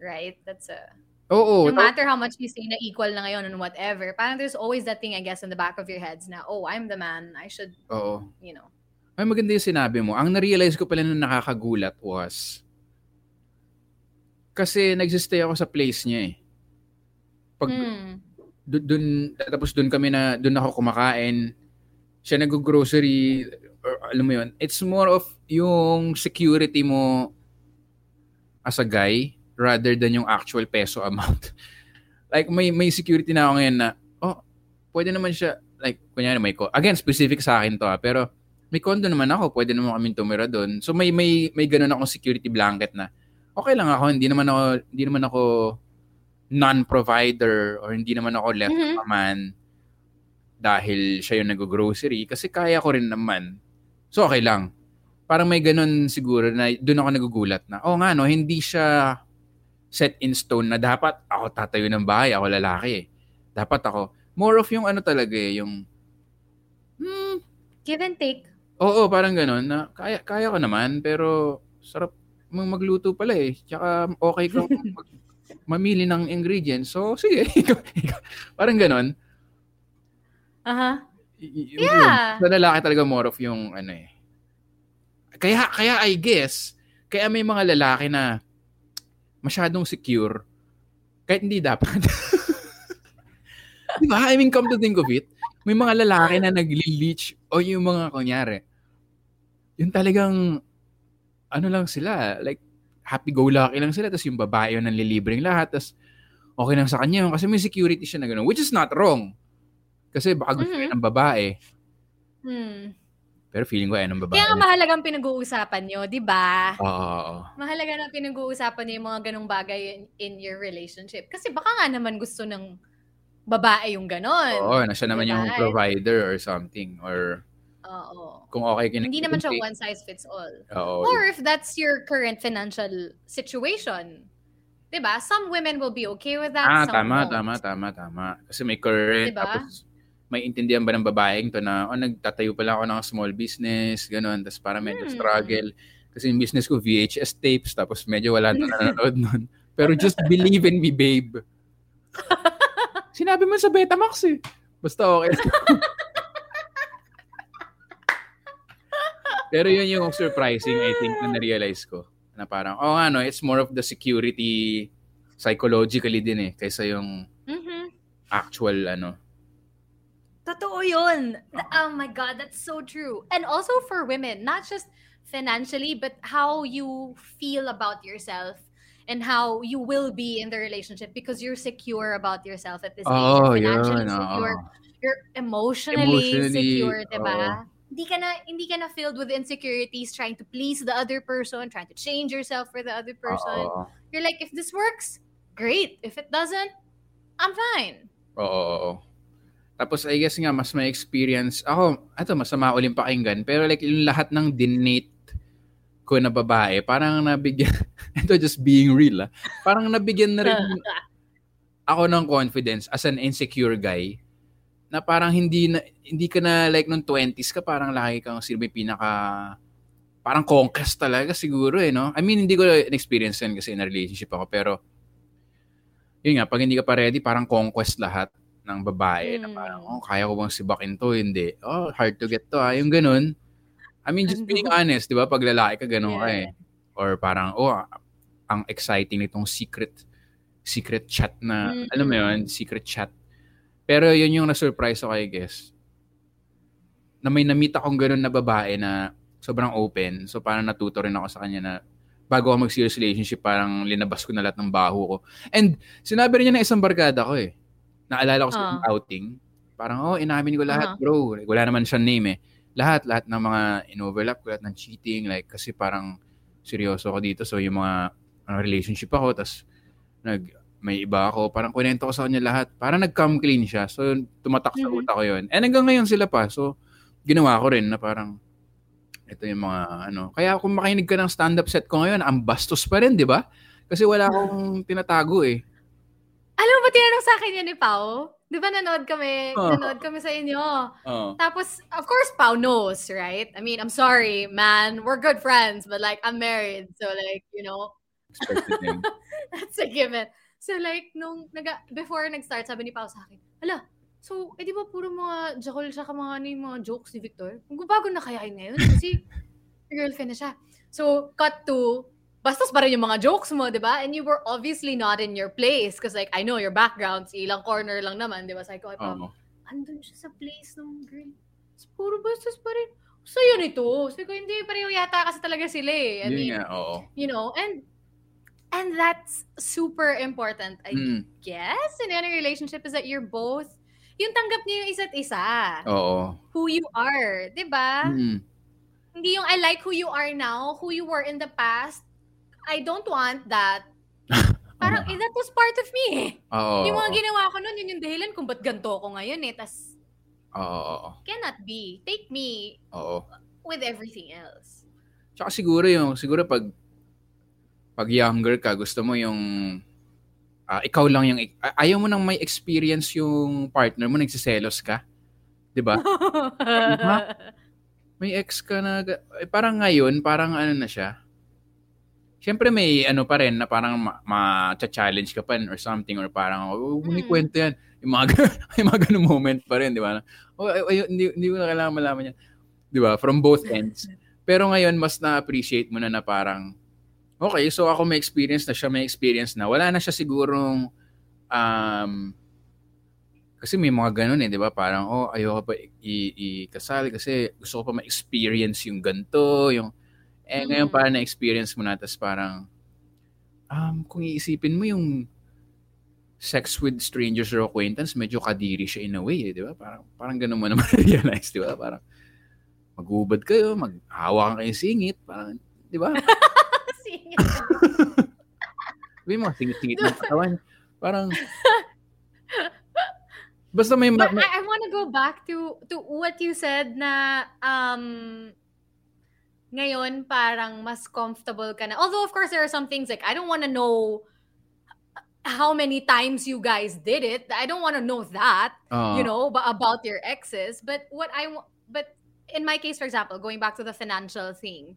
Right? That's a Oo. no matter how much you say na equal na ngayon and whatever, parang there's always that thing I guess in the back of your heads na oh, I'm the man. I should, Oo. you know. Ay, maganda yung sinabi mo. Ang na-realize ko pala na nakakagulat was kasi nagsistay ako sa place niya eh. Pag Hmm. dun, dun tapos dun kami na dun ako kumakain, siya nag-grocery or alam mo yun, it's more of yung security mo as a guy rather than yung actual peso amount. like may may security na ako ngayon na oh, pwede naman siya like kunyari may ko again specific sa akin to ah, pero may condo naman ako, pwede naman kami tumira doon. So may may may ganun akong security blanket na okay lang ako, hindi naman ako hindi naman ako non-provider or hindi naman ako left Mhm. of a man dahil siya yung nag-grocery kasi kaya ko rin naman. So okay lang. Parang may ganun siguro na doon ako nagugulat na, oh nga no, hindi siya set in stone na dapat ako tatayo ng bahay, ako lalaki eh. Dapat ako. More of yung ano talaga eh, yung hmm, Give and take. Oo, parang ganun. Na, kaya, kaya ko naman, pero sarap mong magluto pala eh. Tsaka okay ka mag, mamili ng ingredients. So, sige. parang ganun. Aha. Y- y- yun. Yeah. Sa lalaki talaga more of yung ano eh. Kaya, kaya I guess, kaya may mga lalaki na masyadong secure kahit hindi dapat. Di ba? I mean, come to think of it, may mga lalaki na nagli-leech o yung mga kunyari, yung talagang ano lang sila, like happy-go-lucky lang sila, tapos yung babae yung nanlilibreng lahat, tapos okay lang sa kanya yun kasi may security siya na gano'n, which is not wrong. Kasi baka gusto Mhm. mm ng babae, Hmm. pero feeling ko ay ng babae. Kaya nga mahalagang pinag-uusapan nyo, di ba? Oo, oo. Mahalaga na pinag-uusapan niyo yung mga ganong bagay in, in your relationship. Kasi baka nga naman gusto ng babae yung ganon. Oo, na siya naman yung Diba? provider or something. Or Oo. kung okay ka Hindi naman siya one size fits all. Oo. Or if that's your current financial situation. 'Di ba? Some women will be okay with that, Ah, some tama, won't. tama, tama, tama. Kasi may current, Diba? tapos may intindihan ba ng babaeng to na, oh, nagtatayo pala ako ng small business, ganun, tapos para medyo Hmm. struggle. Kasi yung business ko, VHS tapes, tapos medyo wala na nanonood nun. Pero just believe in me, babe. Sinabi mo sa Betamax eh. Basta okay. Pero yun yung surprising, I think, na na-realize ko. Na parang, oh ano, it's more of the security psychologically din eh, kaysa yung Mhm. actual ano. Totoo yun. Oh my God, that's so true. And also for women, not just financially, but how you feel about yourself and how you will be in the relationship because you're secure about yourself at this age. Oh, You're financially yun. secure. oo. You're emotionally, Emotionally, secure, diba? Hindi ka na hindi ka na filled with insecurities trying to please the other person, trying to change yourself for the other person. Oo. You're like if this works, great. If it doesn't, I'm fine. Oo. Tapos I guess nga mas may experience. Ako, ito masama uling pakinggan. Pero like yung lahat ng dinate ko na babae, parang nabigyan, ito just being real ah. Parang nabigyan na rin ako ng confidence as an insecure guy na parang hindi na, hindi ka na like nung 20s ka parang laki kang sino yung pinaka parang conquest talaga siguro eh no? I mean hindi ko experience yan kasi in a relationship ako pero yun nga pag hindi ka pa ready parang conquest lahat ng babae na Mm. parang oh kaya ko bang sibakin to? Hindi. Oh hard to get to ah. Yung ganun. I mean just being honest di ba? Pag lalaki ka ganun ka eh. Or parang oh ang exciting nitong secret secret chat na Mm-mm. alam mo yun? Secret chat pero yun yung na-surprise ako, I guess. Na may na-meet akong ganun na babae na sobrang open. So parang natuto rin ako sa kanya na bago ako mag-serious relationship, parang linabas ko na lahat ng baho ko. And sinabi rin niya na isang barkada ko eh. Naalala ko sa isang outing. Parang, oh, inamin ko lahat, Aha. bro. Like, wala naman siyang name eh. Lahat, lahat ng mga in-overlap ko, lahat ng cheating. Like, kasi parang seryoso ako dito. So, yung mga ano, relationship ako, tas nag, may iba ako. Parang kunento ko sa kanya lahat. Parang nag-come clean siya. So, tumatak sa Mhm. utak ko yun. And hanggang ngayon sila pa. So, ginawa ko rin na parang ito yung mga ano. Kaya kung makinig ka ng stand-up set ko ngayon, ang bastos pa rin, di ba? Kasi wala akong tinatago eh. Alam mo ba tinanong sa akin yan ni Pao? Di ba nanood kami, Oo. nanood kami sa inyo? Oo. Tapos, of course, Pao knows, right? I mean, I'm sorry, man. We're good friends, but like, I'm married. So like, you know, that's a given. So like, nung, naga, before nag-start, sabi ni Pao sa akin, hala, so, eh di ba puro mga jakol siya mga ano mga jokes ni Victor? Magbabago na kaya yun ngayon? Kasi, girlfriend na siya. So, cut to, bastos pa rin yung mga jokes mo, di ba? And you were obviously not in your place because like, I know your background, si ilang corner lang naman, di ba? Sabi ko, Pao, Oo. andun siya sa place ng girl. So, puro bastos pa rin. Sa'yo nito. Sabi ko, hindi, pareho yata kasi talaga sila eh. I Yun mean, nga, oo. you know, and and that's super important, I Mm, guess, in any relationship is that you're both, yung tanggap niyo yung isa't isa. oo. Who you are, di ba? Mm, Hindi yung I like who you are now, who you were in the past. I don't want that. Parang, eh, that was part of me. Oo. Yung mga ginawa ko nun, yun yung dahilan kung ba't ganito ako ngayon eh. Tas, oo, cannot be. Take me oo. with everything else. Tsaka siguro yung, siguro pag pag younger ka, gusto mo yung ah, ikaw lang yung ay- ayaw mo nang may experience yung partner mo nagsiselos ka. 'Di ba? May ex ka na eh, parang ngayon, parang ano na siya. Siyempre may ano pa rin na parang ma- ma-challenge ka pa rin or something or parang oh, may Mm. kwento yan. Yung mga, yung mga ganun moment pa rin, di ba? Oh, ay, ay, hindi, hindi mo na kailangan malaman yan. Di ba? From both ends. Pero ngayon, mas na-appreciate mo na na parang, okay, so ako may experience na siya, may experience na. Wala na siya sigurong, um, kasi may mga ganun eh, di ba? Parang, oh, ayoko pa i- ikasal kasi gusto ko pa ma-experience yung ganito, yung, eh, ngayon Mhm. parang na-experience mo na, tapos parang, um, kung iisipin mo yung sex with strangers or acquaintance, medyo kadiri siya in a way, eh, di ba? Parang, parang ganun mo naman realize, di ba? Parang, magubad kayo, maghawakan kayo singit, parang, di ba? Sabi mo, singit-singit ng katawan. Parang, basta may, But may- I, I want to go back to to what you said na um ngayon parang mas comfortable ka na. Although of course there are some things like I don't want to know how many times you guys did it. I don't want to know that, ah, you know, ba- about your exes. But what I but in my case for example, going back to the financial thing,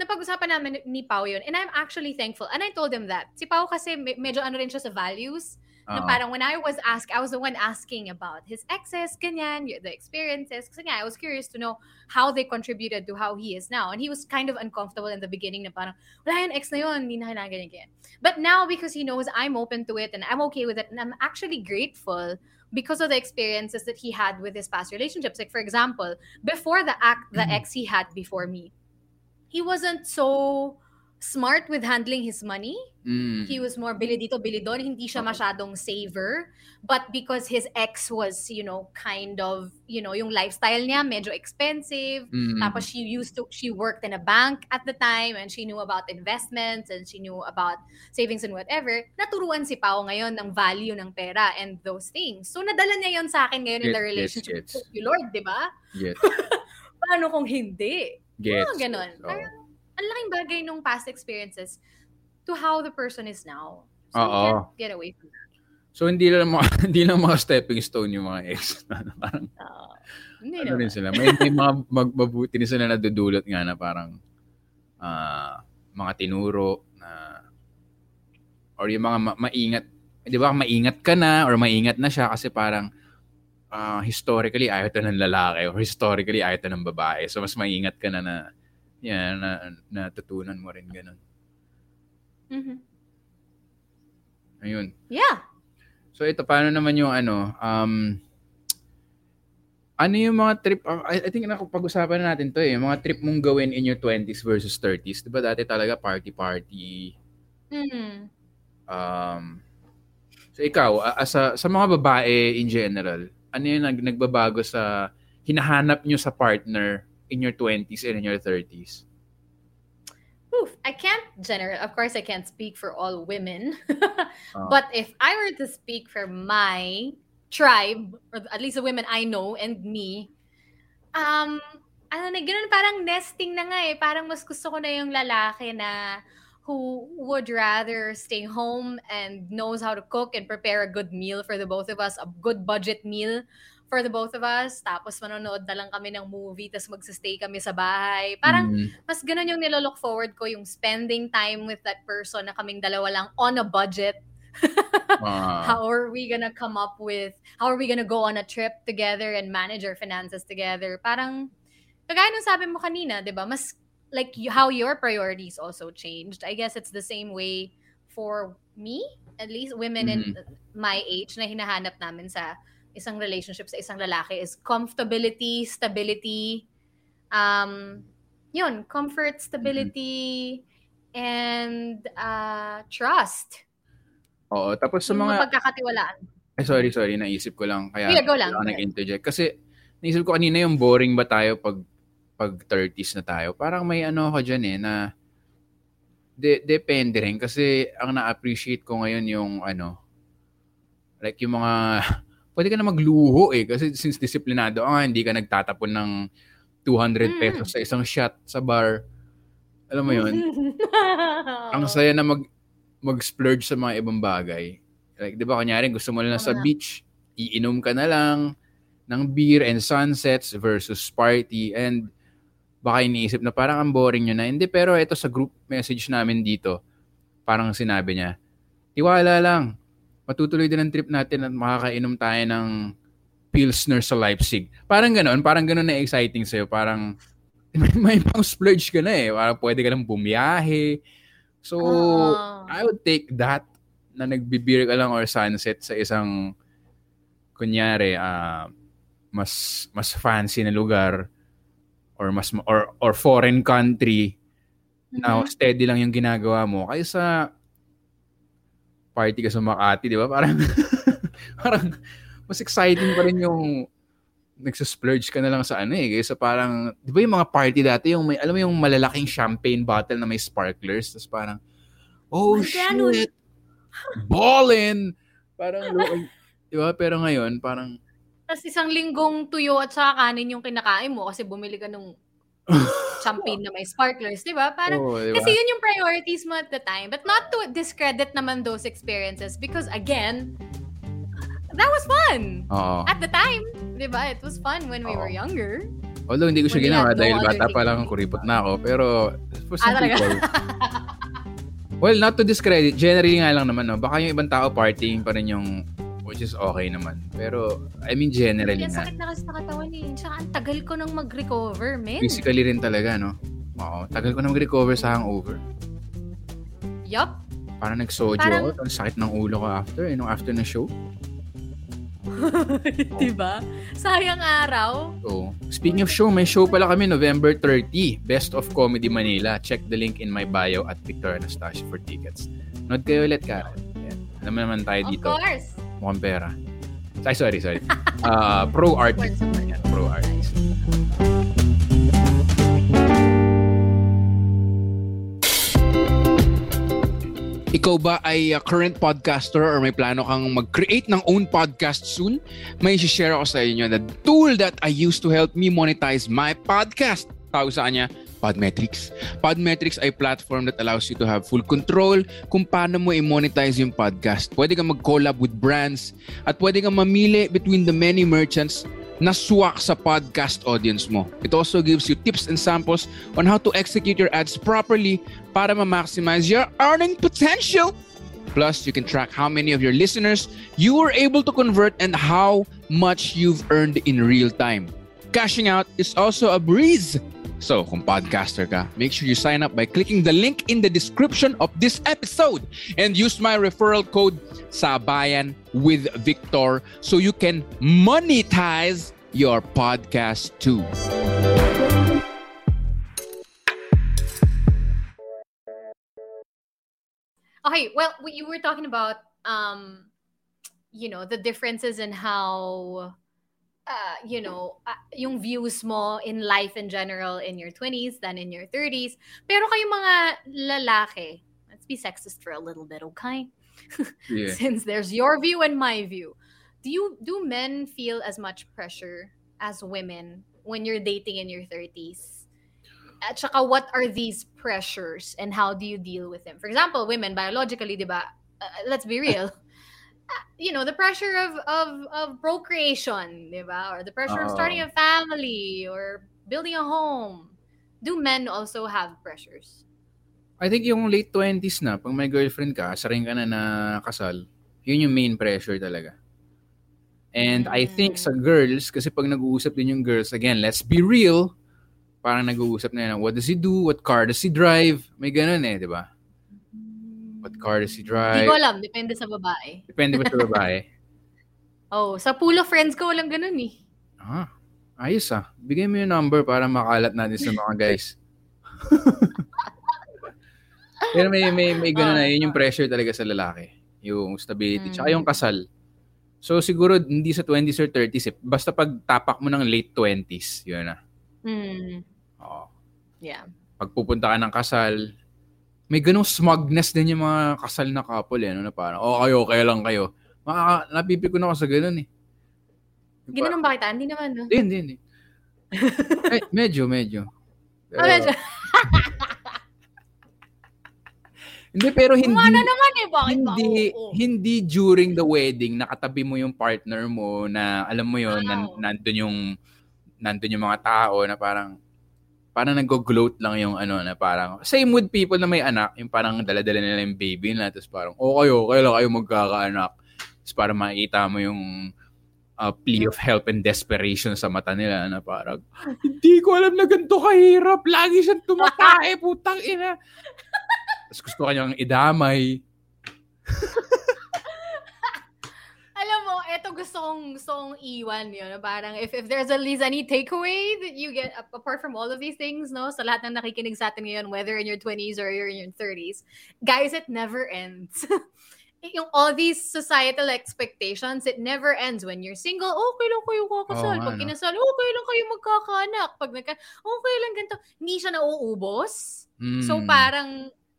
napag-usapan namin ni Pao yun. And I'm actually thankful. And I told him that. Si Pao kasi me- medyo ano rin siya sa values. Na Oo. parang when I was asked, I was the one asking about his exes, ganyan, the experiences. Kasi nga, I was curious to know how they contributed to how he is now. And he was kind of uncomfortable in the beginning na parang, wala yun, ex na yun, hindi na kailangan ganyan, ganyan. But now, because he knows I'm open to it and I'm okay with it, and I'm actually grateful because of the experiences that he had with his past relationships. Like, for example, before the act, the ex he had before me, he wasn't so smart with handling his money. Mm. He was more bili dito, bili doon. Hindi siya masyadong saver. But because his ex was, you know, kind of, you know, yung lifestyle niya, medyo expensive. Mm. Tapos she used to, she worked in a bank at the time and she knew about investments and she knew about savings and whatever. Naturuan si Pao ngayon ng value ng pera and those things. So nadala niya yon sa akin ngayon in the relationship gets, with you, Lord, di ba? Gets. Paano kung hindi? Gets. Mga ganon. Oo. Parang, ang laking bagay nung past experiences to how the person is now. So Oo. you can't get away from that. So hindi lang mga hindi lang mga stepping stone yung mga ex. parang Uh, hindi ano rin sila. May, may mga mag, mabuti rin sila nadudulot nga na parang ah, mga tinuro na or yung mga ma- maingat, 'di ba? Maingat ka na or maingat na siya kasi parang ah, historically ayaw to ng lalaki or historically ayaw to ng babae. So mas maingat ka na na yan na natutunan mo rin ganun. Mhm. Ayun. Yeah. So ito, paano naman yung ano, um, ano yung mga trip, uh, I, I think na pag-usapan na natin to eh, yung mga trip mong gawin in your 20s versus 30s. Diba dati talaga party-party. Mhm. Um, so ikaw, as a, sa mga babae in general, ano yung nag, nagbabago sa hinahanap nyo sa partner in your 20s and in your 30s? Oof, I can't general. Of course, I can't speak for all women. Ah. but if I were to speak for my tribe, or at least the women I know and me, um, ano na, ganun parang nesting na nga eh. Parang mas gusto ko na yung lalaki na who would rather stay home and knows how to cook and prepare a good meal for the both of us, a good budget meal for the both of us. Tapos manonood na lang kami ng movie, tapos magsistay kami sa bahay. Parang Mm, mas ganun yung nilolook forward ko, yung spending time with that person na kaming dalawa lang on a budget. ah, How are we gonna come up with, how are we gonna go on a trip together and manage our finances together? Parang, kagaya nung sabi mo kanina, di ba? Mas, like, how your priorities also changed. I guess it's the same way for me, at least women in my age na hinahanap namin sa isang relationship sa isang lalaki is comfortability, stability, um, yun, comfort, stability, and uh, trust. oo, tapos sa Yung mga, pagkakatiwalaan. Eh, sorry, sorry. Naisip ko lang. Kaya Sige, go lang. ako nag-interject. Kasi naisip ko kanina yung boring ba tayo pag pag 30s na tayo. Parang may ano ako dyan eh na de- depende rin. Kasi ang na-appreciate ko ngayon yung ano like yung mga pwede ka na magluho eh. Kasi since disiplinado ah, hindi ka nagtatapon ng 200 Mm. pesos sa isang shot sa bar. Alam mo yun? ang saya na mag mag-splurge sa mga ibang bagay. Like, di ba, kunyari, gusto mo lang sa beach, iinom ka na lang ng beer and sunsets versus party and baka iniisip na parang ang boring nyo na. Hindi, pero ito sa group message namin dito, parang sinabi niya, tiwala lang, matutuloy din ang trip natin at makakainom tayo ng Pilsner sa Leipzig. Parang ganon, parang ganon na exciting sa'yo. Parang may, may pang splurge ka na eh. Parang pwede ka nang bumiyahe. So, Oo. I would take that na nagbibir ka lang or sunset sa isang kunyari ah, mas mas fancy na lugar or mas or or foreign country na Mhm. steady lang yung ginagawa mo kaysa party ka sa Makati, di ba? Parang parang mas exciting pa rin yung nagsasplurge ka na lang sa ano eh. Kaysa parang, di ba yung mga party dati, yung may, alam mo yung malalaking champagne bottle na may sparklers, tapos parang, oh My shit, ballin! Parang, di ba? Pero ngayon, parang, Tapos isang linggong tuyo at saka kanin yung kinakain mo kasi bumili ka nung champagne na may sparklers, di ba? Parang, oh, di ba? kasi yun yung priorities mo at the time. But not to discredit naman those experiences because again, that was fun. Oo. At the time, di ba? It was fun when we Oo. were younger. Although hindi ko siya we ginawa no dahil bata pa lang kuripot na ako. Pero for Ah, some talaga? people, Well, not to discredit, generally nga lang naman, no? Baka yung ibang tao partying pa rin yung which is okay naman. Pero, I mean, generally Kaya nga. sakit na kasi sa katawan eh. Tsaka ang tagal ko nang mag-recover, men. Physically rin talaga, no? Oo. Tagal ko na mag-recover sa hangover. Yup. Parang nag-sojo Parang- ako. Ang sakit ng ulo ko after, eh, nung after na show. diba? Sayang araw. So, speaking of show, may show pala kami November 30. Best of Comedy Manila. Check the link in my bio at Victor Anastasia for tickets. Nood kayo ulit, Karen. Alam naman tayo Of dito. course. Mukhang pera. Ay, sorry, sorry. Uh, pro artist. Yan, pro artist. Ikaw ba ay uh, current podcaster or may plano kang mag-create ng own podcast soon? May share ako sa inyo the tool that I use to help me monetize my podcast. Tawag sa kanya, Podmetrics. Podmetrics ay platform that allows you to have full control kung paano mo i-monetize yung podcast. Pwede kang mag-collab with brands at pwede kang mamili between the many merchants na swak sa podcast audience mo. It also gives you tips and samples on how to execute your ads properly para ma-maximize your earning potential. Plus, you can track how many of your listeners you were able to convert and how much you've earned in real time. Cashing out is also a breeze. So, kung podcaster ka, make sure you sign up by clicking the link in the description of this episode and use my referral code Sabayan with Victor so you can monetize your podcast too. Okay, well, you were talking about, um, you know, the differences in how, uh, you know, uh, yung views mo in life in general in your 20s than in your 30s. Pero kayo mga lalaki, let's be sexist for a little bit, okay? Yeah. Since there's your view and my view. Do you do men feel as much pressure as women when you're dating in your 30s? At saka, what are these pressures and how do you deal with them? For example, women, biologically, di ba? Uh, let's be real. You know, the pressure of, of, of procreation, di ba? Or the pressure of starting a family or building a home. Do men also have pressures? I think yung late 20s na, pag may girlfriend ka, saring ka na na kasal, yun yung main pressure talaga. And I think Mm. sa girls, kasi pag nag-uusap din yung girls, again, let's be real, parang nag-uusap na yun, what does he do? What car does he drive? May ganun eh, di ba? What car does he Hindi drive? ko alam, depende sa babae. Depende ba sa babae? Oh, sa pool of friends ko walang ganun eh. ah, ayos ah. Bigay mo yung number para makalat natin sa mga guys. Pero may, may, may ganun na, yun yung pressure talaga sa lalaki. Yung stability. Tsaka yung kasal. So siguro hindi sa 20s or 30s eh. Basta pag tapak mo ng late 20s, yun na. Hmm. Oo. Yeah. Pag pupunta ka ng kasal, may ganung smugness din yung mga kasal na couple eh. No? Na parang, oh kayo, kaya lang kayo. Makaka, napipikon ako sa ganun eh. Yung Ginanon ba kita? Hindi naman, no? Hindi, hindi, hindi. Eh, medyo, medyo. Pero, Ah, medyo. Hindi, pero hindi, Kumana naman eh. Bakit ba? hindi, Oo, oo. hindi during the wedding, nakatabi mo yung partner mo na, alam mo yon Wow. nandun yung, nandun yung mga tao na parang, parang nag-gloat lang yung ano na parang, same with people na may anak, yung parang daladala nila yung baby nila, tapos parang, oh kayo, kailan kayo magkakaanak? Tapos parang makita mo yung uh, plea of help and desperation sa mata nila na parang, hindi ko alam na ganito kahirap. Lagi siyang tumatae, putang ina. Tapos gusto kanyang idamay. Eto gusto kong, gusto kong iwan yun. Parang if, if there's at least any takeaway that you get a- apart from all of these things, no? Sa lahat ng nakikinig sa atin ngayon, whether in your 20s or you're in your 30s, guys, it never ends. yung all these societal expectations, it never ends. When you're single, okay lang kayo kakasal. Nga, Pag kinasal, okay lang kayo magkakaanak. Pag nagka, okay lang ganito. Hindi siya nauubos. So Mm. parang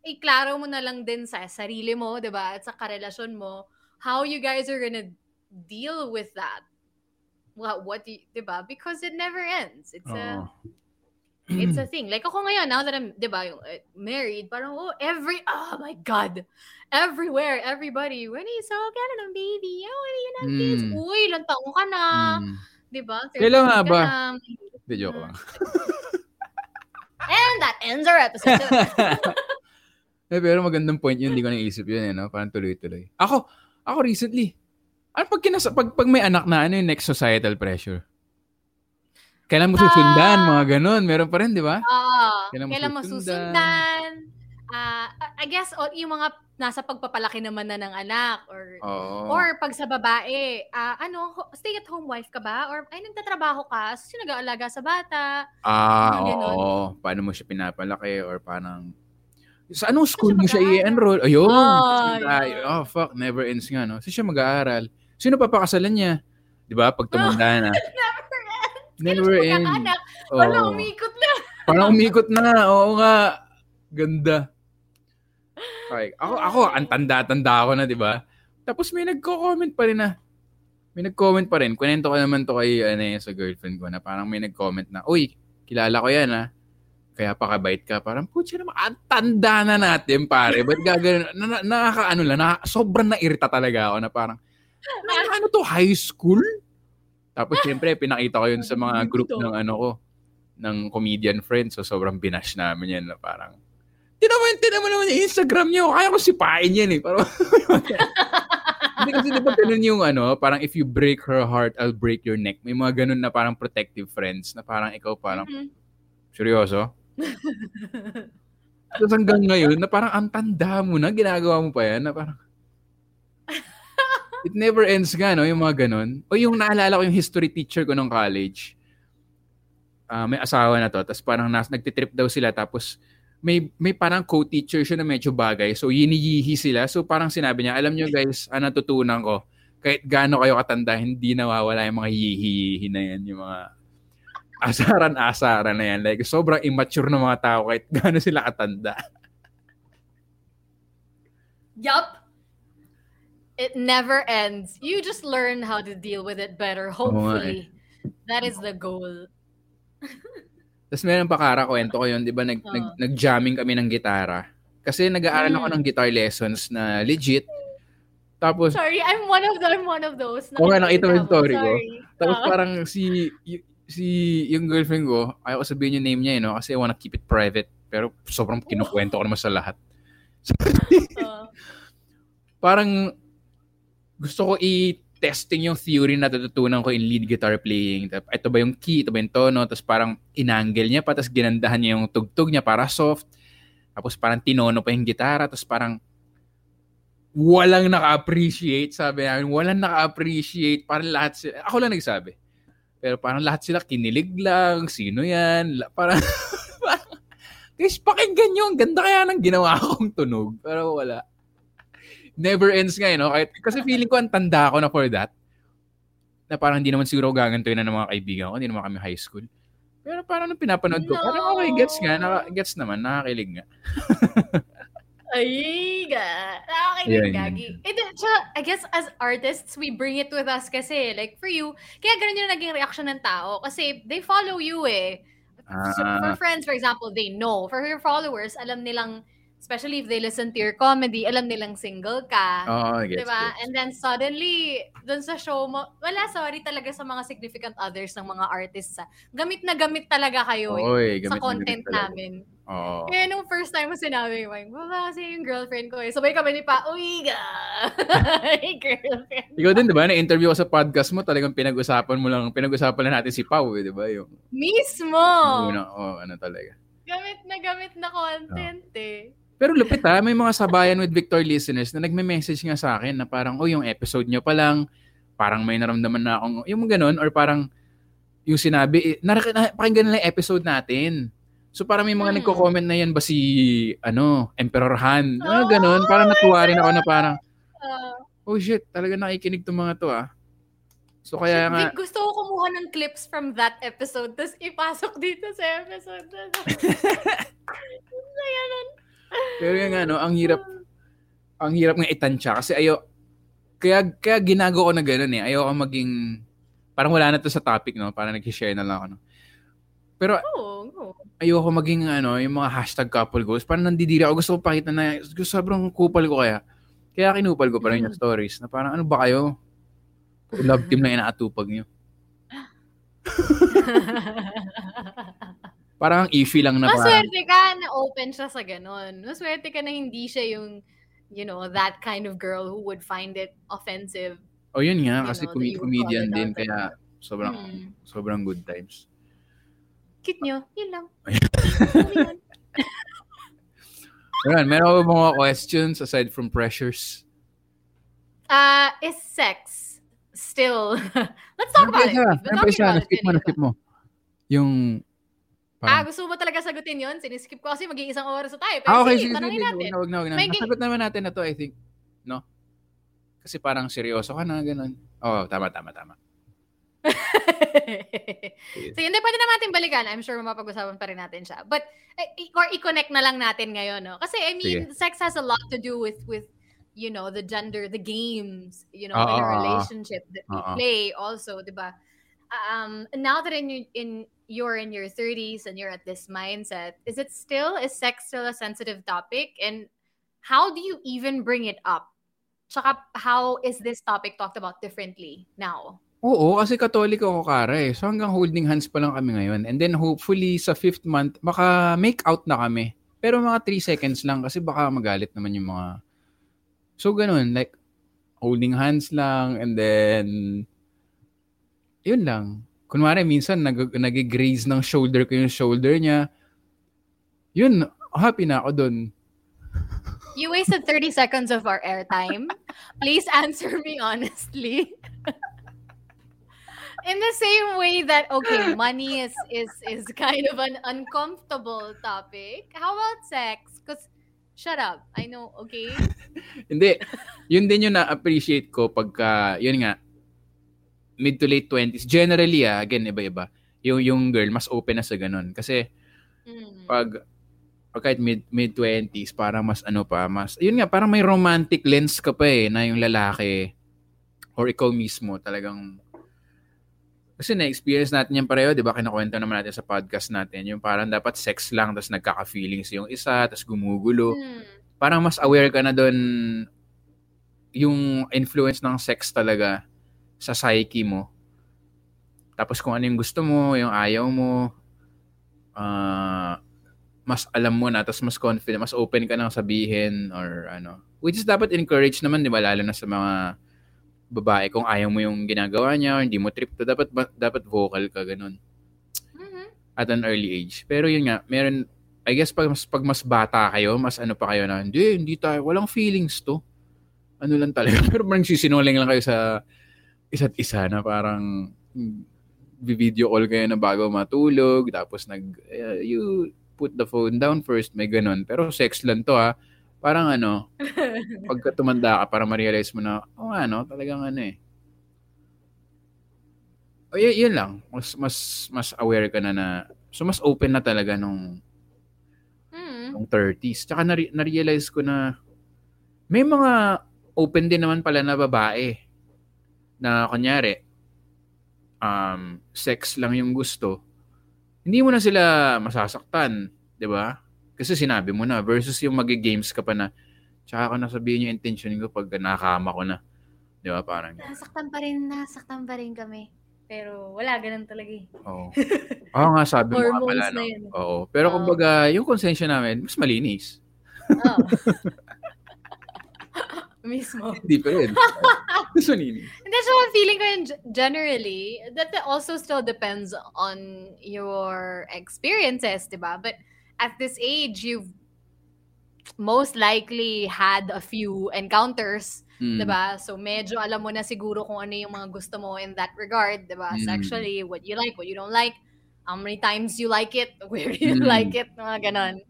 iklaro mo na lang din sa sarili mo, 'di ba? At sa karelasyon mo how you guys are gonna deal with that. What what do you? Because it never ends. It's a it's a thing. Like ako ngayon now that I'm 'di ba, yung uh, married, parang oh, every oh my god. Everywhere, everybody, when is so gonna ng baby? Oh, when you have kids? Mm. Uy, ilang taong ka na, Mm. 'di ba? Kailan 30 nga ba? Hindi, joke lang. And that ends our episode. Eh, pero magandang point yun, hindi ko naisip yun, eh, no? Parang tuloy-tuloy. Ako, ako recently, ano pag, kinasa, pag, pag may anak na, ano yung next societal pressure? Kailan mo susundan, Ah. mga ganun. Meron pa rin, di ba? Oo. Kailan mo Kailan mo susundan? Ah, I guess o- yung mga nasa pagpapalaki naman na ng anak or Oo. or pag sa babae, ah, ano, ho- stay-at-home wife ka ba? Or ay nagtatrabaho ka, sino nag-aalaga sa bata? ah, mga ganun. oo. Paano mo siya pinapalaki or parang sa anong school siya mo siya i-enroll? Ayun. Ah, Ay, yun. oh, fuck. Never ends nga, no? Saan siya mag-aaral? Sino papakasalan niya? Di ba? Pag tumanda na. Never ends. Never magkakaanak? Oo. Wala, umikot na. Parang umikot na. Oo nga. Ganda. Okay. Ako, ako, ang tanda-tanda ako na, di ba? Tapos may nagko-comment pa rin na. May nag-comment pa rin. Kunento ko naman to kay ano, eh, sa girlfriend ko na parang may nag-comment na, Uy, kilala ko yan ha. Kaya pakabait ka. Parang, putya naman, ang tanda na natin, pare. Ba't gagawin? Na, na, nakakaano lang, na, sobrang nairita talaga ako na parang, na, ano to, high school? Tapos, siyempre, pinakita ko yun sa mga group ng ano ko, ng comedian friends. So, sobrang binash namin yan na parang, tinaman, tinaman naman yung Instagram niyo. Kaya ko sipain yan eh. Parang, Hindi kasi di ba ganun yung ano, parang if you break her heart, I'll break your neck. May mga ganun na parang protective friends na parang ikaw parang, Mhm. seryoso? Tapos hanggang ngayon, na parang ang tanda mo na, ginagawa mo pa yan, na parang, it never ends nga, no, yung mga ganun. O yung naalala ko yung history teacher ko nung college, ah, may asawa na to, tapos parang nas, nagtitrip daw sila, tapos may may parang co-teacher siya na medyo bagay. So, yiniyihi sila. So, parang sinabi niya, alam nyo guys, ang natutunan ko, kahit gaano kayo katanda, hindi nawawala yung mga hihihi na yan, yung mga asaran-asaran na yan. Like, sobrang immature na mga tao kahit gaano sila katanda. Yup. It never ends. You just learn how to deal with it better, hopefully. That is the goal. Tapos meron pa kara, kwento ko yun, di ba, nag, Oo. nag, nag-jamming kami ng gitara. Kasi nag-aaral ako Mm. ng guitar lessons na legit. Tapos, Sorry, I'm one of those. I'm one of those. Oo nga, nakita mo yung story ko. Tapos Ah. parang si y- si yung girlfriend ko, ayaw ko sabihin yung name niya, eh, no? kasi I wanna keep it private. Pero sobrang kinukwento ko naman sa lahat. Ah. Parang gusto ko i-testing yung theory na natutunan ko in lead guitar playing. Ito ba yung key? Ito ba yung tono? Tapos parang inangle niya pa, tapos ginandahan niya yung tugtog niya para soft. Tapos parang tinono pa yung gitara, tapos parang walang naka-appreciate, sabi namin. Walang naka-appreciate. Parang lahat sila, ako lang nagsabi. Pero parang lahat sila kinilig lang. Sino yan? Parang, parang guys, pakinggan nyo. Ang ganda kaya ng ginawa kong tunog. Pero wala. Never ends nga, eh, no? Kahit, kasi feeling ko ang tanda ko na for that. Na parang hindi naman siguro gagantoy na ng mga kaibigan ko. Hindi naman kami high school. Pero parang nung pinapanood ko, No. parang okay, gets nga. Naka, gets naman. Nakakilig nga. Ay, ga. Yun, yun. gagi. Eh, di- tsaka, I guess as artists, we bring it with us kasi. Like, for you, kaya ganun yung naging reaction ng tao. Kasi they follow you eh. So, Ah. for friends, for example, they know. For your followers, alam nilang, especially if they listen to your comedy, alam nilang single ka. Oo, gets, diba? gets. And then suddenly, dun sa show mo, wala, sorry talaga sa mga significant others ng mga artists. ah. Gamit na gamit talaga kayo eh, Oy, sa gamit na content talaga. namin. Oo. Kaya nung first time mo sinabi, Mike, wala kasi yung girlfriend ko eh. Sabay kami ni Pa, uy ga! girlfriend. Ikaw din, di ba? Na-interview ko sa podcast mo, talagang pinag-usapan mo lang, pinag-usapan lang natin si Pau, eh, di ba? Yung Mismo! una, oh, ano talaga. Gamit na gamit na content eh. Pero lupit ha, may mga sabayan with Victor listeners na nagme-message nga sa akin na parang, oh, yung episode nyo pa lang, parang may naramdaman na akong, yung ganun, or parang, yung sinabi, eh, narak- na, pakinggan nila yung episode natin. So parang may mga Hmm. nagko-comment na yan ba si, ano, Emperor Han? Ano Oh, ganun, parang natuwa rin ako na parang, Ah, oh shit, talaga nakikinig tong mga to ah. So kaya nga, gusto ko kumuha ng clips from that episode tapos ipasok dito sa episode na to. Pero yung ano, ang hirap, ang hirap nga itansya kasi ayo kaya kaya ginagawa ko na ganoon eh. Ayoko maging parang wala na to sa topic no, parang nag-share na lang ako. No? Pero Oo, oo. ayoko maging ano, yung mga hashtag couple goals. Parang nandidiri ako. Gusto ko pakita na gusto, sobrang kupal ko kaya. Kaya kinupal ko pa rin yung stories na parang ano ba kayo? Love team na inaatupag nyo. Parang iffy lang na parang, Maswerte ka na open siya sa ganun. Maswerte ka na hindi siya yung, you know, that kind of girl who would find it offensive. oh yun nga, kasi know, comedian din, kaya sobrang, Hmm. sobrang good times. Cute nyo. Yun lang. Ayan, meron ba mga questions aside from pressures? Uh, is sex still... Let's talk about it. Pa talking isa, about it na-skip mo, pa. mo. Yung, Ah, parang, gusto mo talaga sagutin yun? Siniskip ko kasi maging isang oras na tayo. Pero ah, okay, sige, sige, sige, sige, natin. wag na, wag na, gi- Nasagot naman natin na to, I think. No? Kasi parang seryoso ka na, ganun. Oo, oh, tama, tama, tama. so, hindi, pwede na natin balikan. I'm sure mapag-usapan pa rin natin siya. But, eh, or i-connect na lang natin ngayon, no? Kasi, I mean, sex has a lot to do with, with, you know, the gender, the games, you know, in Oo, a oo. relationship that we Oo. play also, di ba? Um, now that in, in, you're in your 30s and you're at this mindset, is it still, is sex still a sensitive topic? And how do you even bring it up? Tsaka, how is this topic talked about differently now? Oo, kasi katoliko ako kara eh. So hanggang holding hands pa lang kami ngayon. And then hopefully sa fifth month, baka make out na kami. Pero mga 3 seconds lang kasi baka magalit naman yung mga... So ganun, like holding hands lang and then yun lang. Kunwari minsan nag nag-graze ng shoulder ko yung shoulder niya. Yun, happy na ako dun. You wasted 30 seconds of our airtime. Please answer me honestly. In the same way that okay, money is is is kind of an uncomfortable topic. How about sex? Cuz shut up. I know, okay? Hindi. Yun din yung na-appreciate ko pagka, yun nga, mid to late 20s. Generally, ah, again, iba-iba. Yung, yung girl, mas open na sa ganun. Kasi, Mm. pag, pag kahit mid, mid 20s, parang mas ano pa, mas, yun nga, parang may romantic lens ka pa eh, na yung lalaki, or ikaw mismo, talagang, kasi na-experience natin yan pareho, di ba? Kinakwento naman natin sa podcast natin, yung parang dapat sex lang, tapos nagkaka-feelings yung isa, tapos gumugulo Mm. parang mas aware ka na doon yung influence ng sex talaga sa psyche mo. Tapos kung ano yung gusto mo, yung ayaw mo, ah, mas alam mo na, tapos mas confident, mas open ka nang sabihin or ano. Which is dapat encourage naman, di ba? Lalo na sa mga babae kung ayaw mo yung ginagawa niya or hindi mo trip to, dapat, dapat vocal ka, ganun Mhm. at an early age. Pero yun nga, meron, I guess pag mas, pag mas bata kayo, mas ano pa kayo na, hindi, hindi tayo, walang feelings to. Ano lang talaga. Pero parang sisinungaling lang kayo sa isa't isa na parang hmm, video call kayo na bago matulog, tapos nag, eh, you put the phone down first, may ganun. Pero sex lang to ha. Parang ano, pagka tumanda ka, para ma-realize mo na, oh ano, talagang ano eh. O y- yun lang. Mas, mas, mas aware ka na na, so mas open na talaga nung, Mm. nung 30s. Tsaka na- na-realize ko na, may mga open din naman pala na babae na kunyari, um, sex lang yung gusto. Hindi mo na sila masasaktan, di ba? Kasi sinabi mo na, versus yung magi-games ka pa na, tsaka ko na sabihin yung intention ko pag nakakama ko na. Di ba? Parang, Nasaktan pa rin, nasaktan pa rin kami. Pero wala, ganun talaga eh. oo. Oo nga, sabi mo nga pala, na no? Oo. Pero Oo. kumbaga, yung konsensya namin, mas malinis. Oh. Mismo. Hindi pa rin. mas malinis. And that's what I'm feeling ko generally. That also still depends on your experiences, diba? But at this age, you've most likely had a few encounters, Mm. diba? So medyo alam mo na siguro kung ano yung mga gusto mo in that regard, diba? Mm. Sexually, what you like, what you don't like, how many times you like it, where you Mm. like it, mga ganon.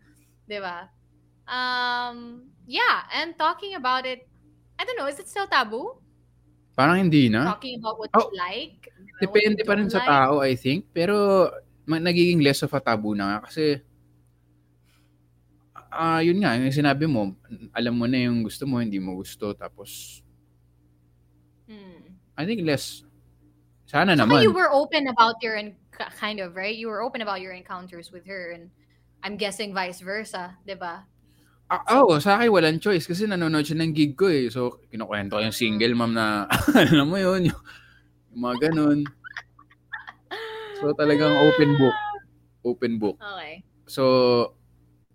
Diba? Um, yeah, and talking about it, I don't know, is it still taboo? Parang hindi na. talking about what Oh, you like. Depende pa rin don't sa like. tao, I think. Pero nagiging less of a taboo na nga. Kasi, ah yun nga, yung sinabi mo, alam mo na yung gusto mo, hindi mo gusto. Tapos, Hmm. I think less. Sana Saka naman. you were open about your k- kind of right. You were open about your encounters with her, and I'm guessing vice versa, diba? Ah, oh, sa akin walang choice kasi nanonood siya ng gig ko eh. So, kinukwento ko yung single mom na, alam mo yun, yung, yung mga ganun. So, talagang open book. Open book. Okay. So,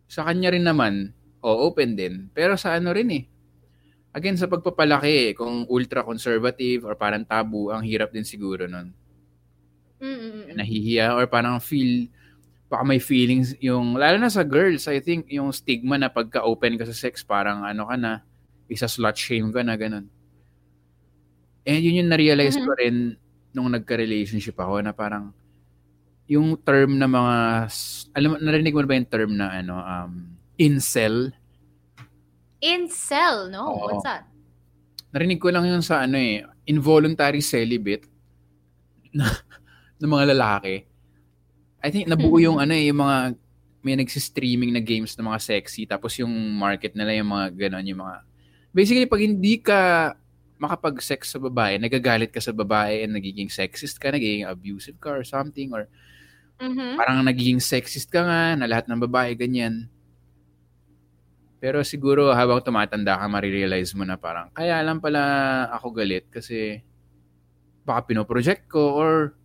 sa kanya rin naman, o open din. Pero sa ano rin eh. Again, sa pagpapalaki, eh, kung ultra-conservative or parang tabu, ang hirap din siguro nun. Mm-mm. Nahihiya or parang feel, baka may feelings yung, lalo na sa girls, I think, yung stigma na pagka-open ka sa sex, parang ano ka na, isa slut shame ka na, ganun. And yun yung na-realize Mhm. ko rin nung nagka-relationship ako na parang yung term na mga alam mo narinig mo na ba yung term na ano um incel Incel, no? Oo. What's that? narinig ko lang yun sa ano eh involuntary celibate na, ng mga lalaki I think nabuo yung ano eh yung mga may nagsi-streaming na games na mga sexy tapos yung market nila yung mga ganon yung mga basically pag hindi ka makapag-sex sa babae, nagagalit ka sa babae and nagiging sexist ka, nagiging abusive ka or something or Mhm. parang nagiging sexist ka nga na lahat ng babae ganyan. Pero siguro habang tumatanda ka, marirealize mo na parang kaya lang pala ako galit kasi baka pinoproject ko or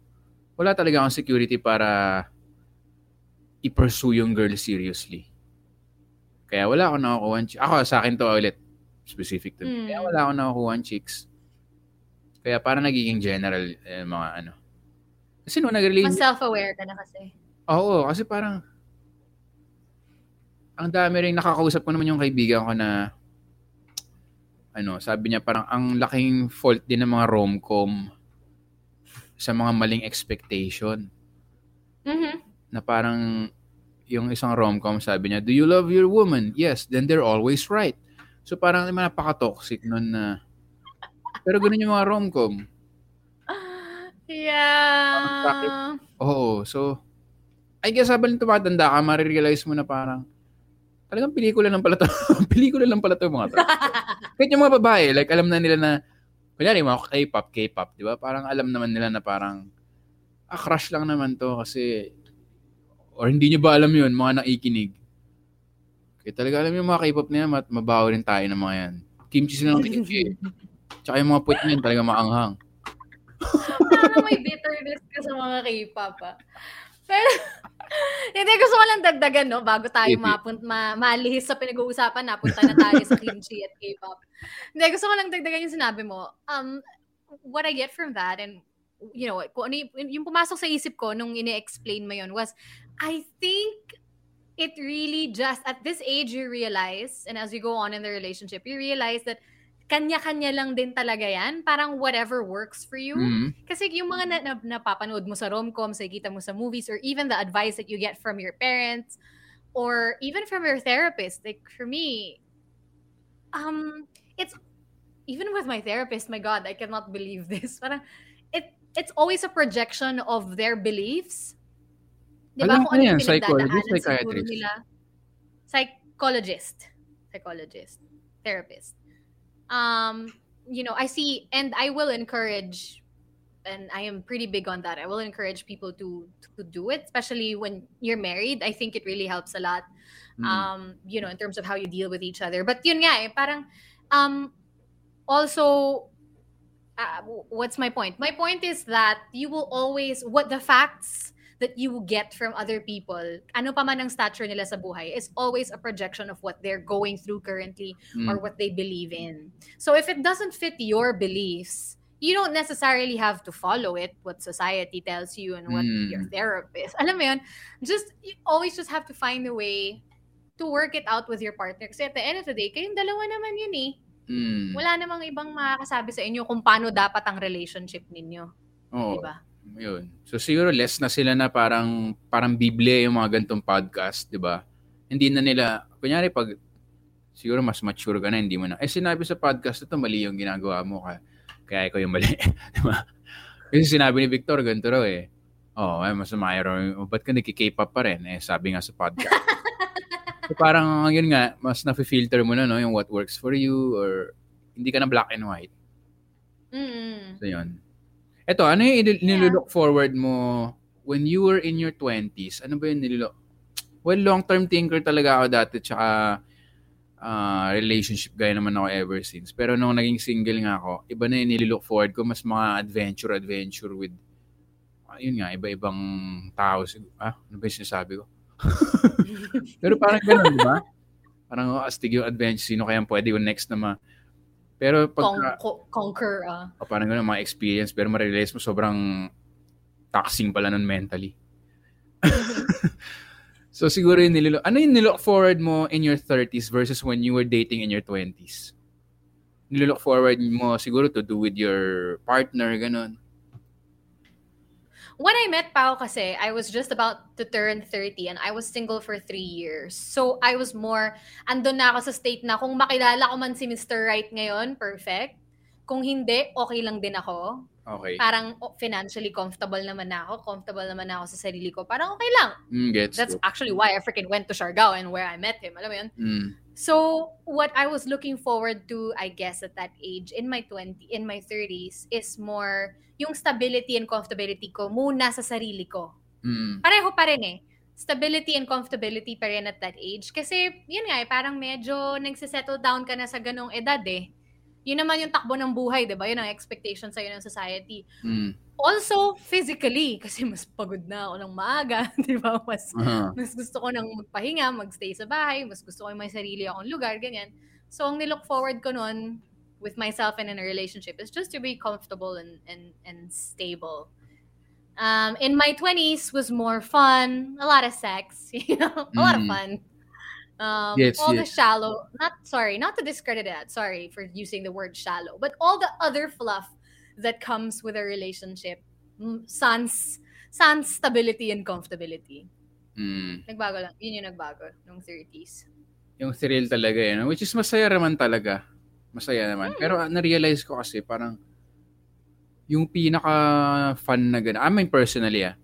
wala talaga akong security para i-pursue yung girl seriously. Kaya wala akong nakukuha. Ako, sa akin to ulit. Specific to. Mm. Kaya wala akong nakukuha chicks. Kaya parang nagiging general eh, mga ano. Kasi nung nag-release, Mas self-aware ka na kasi. Oo, kasi parang ang dami rin nakakausap ko naman yung kaibigan ko na ano, sabi niya parang ang laking fault din ng mga rom-com sa mga maling expectation Mhm. Na parang yung isang rom-com sabi niya, Do you love your woman? Yes, then they're always right. So parang naman napaka-toxic nun na pero ganun yung mga rom-com. Yeah. Oo, so I guess habang tumatanda ka, marirealize mo na parang talagang pelikula lang pala to. pelikula lang pala to mga to. Kahit yung mga babae, like alam na nila na kunyari mga K-pop, K-pop, di ba? Parang alam naman nila na parang ah, crush lang naman to kasi or hindi nyo ba alam yun, mga nakikinig. Kaya talaga alam yung mga K-pop na yan, mat- mabaho rin tayo ng mga yan. Kimchi sila ng kimchi. Tsaka yung mga puwet niyan talaga maanghang. Parang may bitterness ka sa mga K-pop, ah. Pero, hindi, gusto ko lang dagdagan, no? Bago tayo mapunt, ma, malihis sa pinag-uusapan, napunta na tayo sa kimchi at K-pop. Hindi, gusto ko lang dagdagan yung sinabi mo. Um, what I get from that, and, you know, kung ano yung, yung pumasok sa isip ko nung ini-explain mo yun was, I think it really just, at this age, you realize, and as you go on in the relationship, you realize that kanya-kanya lang din talaga yan. Parang whatever works for you. Mhm. Kasi yung mga na, na, napapanood mo sa rom-coms, nakikita mo sa movies, or even the advice that you get from your parents, or even from your therapist. Like, for me, um, it's, even with my therapist, my God, I cannot believe this. Parang, it, it's always a projection of their beliefs. Di ba? Alam ko yan, psychologist, psychiatrist. nila. Psychologist. Psychologist. Therapist. Um, you know, I see, and I will encourage, and I am pretty big on that. I will encourage people to to do it, especially when you're married. I think it really helps a lot. Mm. Um, you know, in terms of how you deal with each other. But yun nga eh, parang, um, also, uh, what's my point? My point is that you will always, what the facts that you get from other people, ano pa man ang stature nila sa buhay, is always a projection of what they're going through currently Mm. or what they believe in. So if it doesn't fit your beliefs, you don't necessarily have to follow it, what society tells you and what Mm. your therapist. Alam mo yun, just, you always just have to find a way to work it out with your partner. Kasi at the end of the day, kayong dalawa naman yun eh. Mm. Wala namang ibang makakasabi sa inyo kung paano dapat ang relationship ninyo. Oo. Diba? Yun. So siguro less na sila na parang parang Biblia yung mga gantong podcast, 'di ba? Hindi na nila kunyari pag siguro mas mature ka na, hindi mo na eh sinabi sa podcast ito mali yung ginagawa mo ka. Kaya ikaw yung mali, 'di ba? Kasi sinabi ni Victor ganito raw eh. Oh, eh, masama raw. Ba't ka nagki-K-pop pa rin? Eh, sabi nga sa podcast. so parang, yun nga, mas na-filter mo na, no? Yung what works for you or hindi ka na black and white. Mm. So, yun. Ito, ano yung inil- nilulook forward mo when you were in your 20s? Ano ba yung nilulook? Well, long-term thinker talaga ako dati tsaka ah, relationship guy naman ako ever since. Pero nung naging single nga ako, iba na yung nilulook forward ko. Mas mga adventure-adventure with yun nga, iba-ibang tao. sig- Ah, ano ba yung sinasabi ko? Pero parang ganun, di ba? Parang oh, astig yung adventure. Sino kaya pwede yung next na ma... Pero Con- pag co- conquer, ah. o parang ganun, mga experience, pero ma-realize mo sobrang taxing pala nun mentally. so siguro yung nililo... Ano yung nilook forward mo in your 30s versus when you were dating in your 20s? Nilook forward mo siguro to do with your partner, ganun. When I met Pao kasi, I was just about to turn 30 and I was single for three years. So I was more, andun na ako sa state na kung makilala ko man si Mr. Right ngayon, perfect. Kung hindi, okay lang din ako. Okay. Parang oh, financially comfortable naman na ako, comfortable naman na ako sa sarili ko. Parang okay lang. Mm, gets That's ko. actually why I freaking went to Siargao and where I met him. Alam mo yun? Mm. So, what I was looking forward to, I guess, at that age, in my 20, in my 30s, is more yung stability and comfortability ko muna sa sarili ko. Mm. Pareho pa rin eh. Stability and comfortability pa rin at that age. Kasi, yun nga eh, parang medyo nagsisettle down ka na sa ganong edad eh. Yun naman yung takbo ng buhay, di ba? Yun ang expectation sa'yo ng society. Mm. Also, physically, kasi mas pagod na ako ng maaga, di ba? Mas Aha. mas gusto ko nang magpahinga, magstay sa bahay, mas gusto ko yung may sarili akong lugar, ganyan. So, ang nilook forward ko nun with myself and in a relationship is just to be comfortable and and and stable. Um, in my 20s was more fun, a lot of sex, you know, a lot of Mm. fun. Um, Yes, all the shallow, not sorry, not to discredit that, sorry for using the word shallow, but all the other fluff that comes with a relationship, mm, sans, sans stability and comfortability. Mm. Nagbago lang. Yun yung nagbago nung 30s. Yung thrill talaga yun. Which is masaya naman talaga. Masaya naman. Pero ah, na-realize ko kasi parang yung pinaka-fun na gano'n. I mean, personally ah.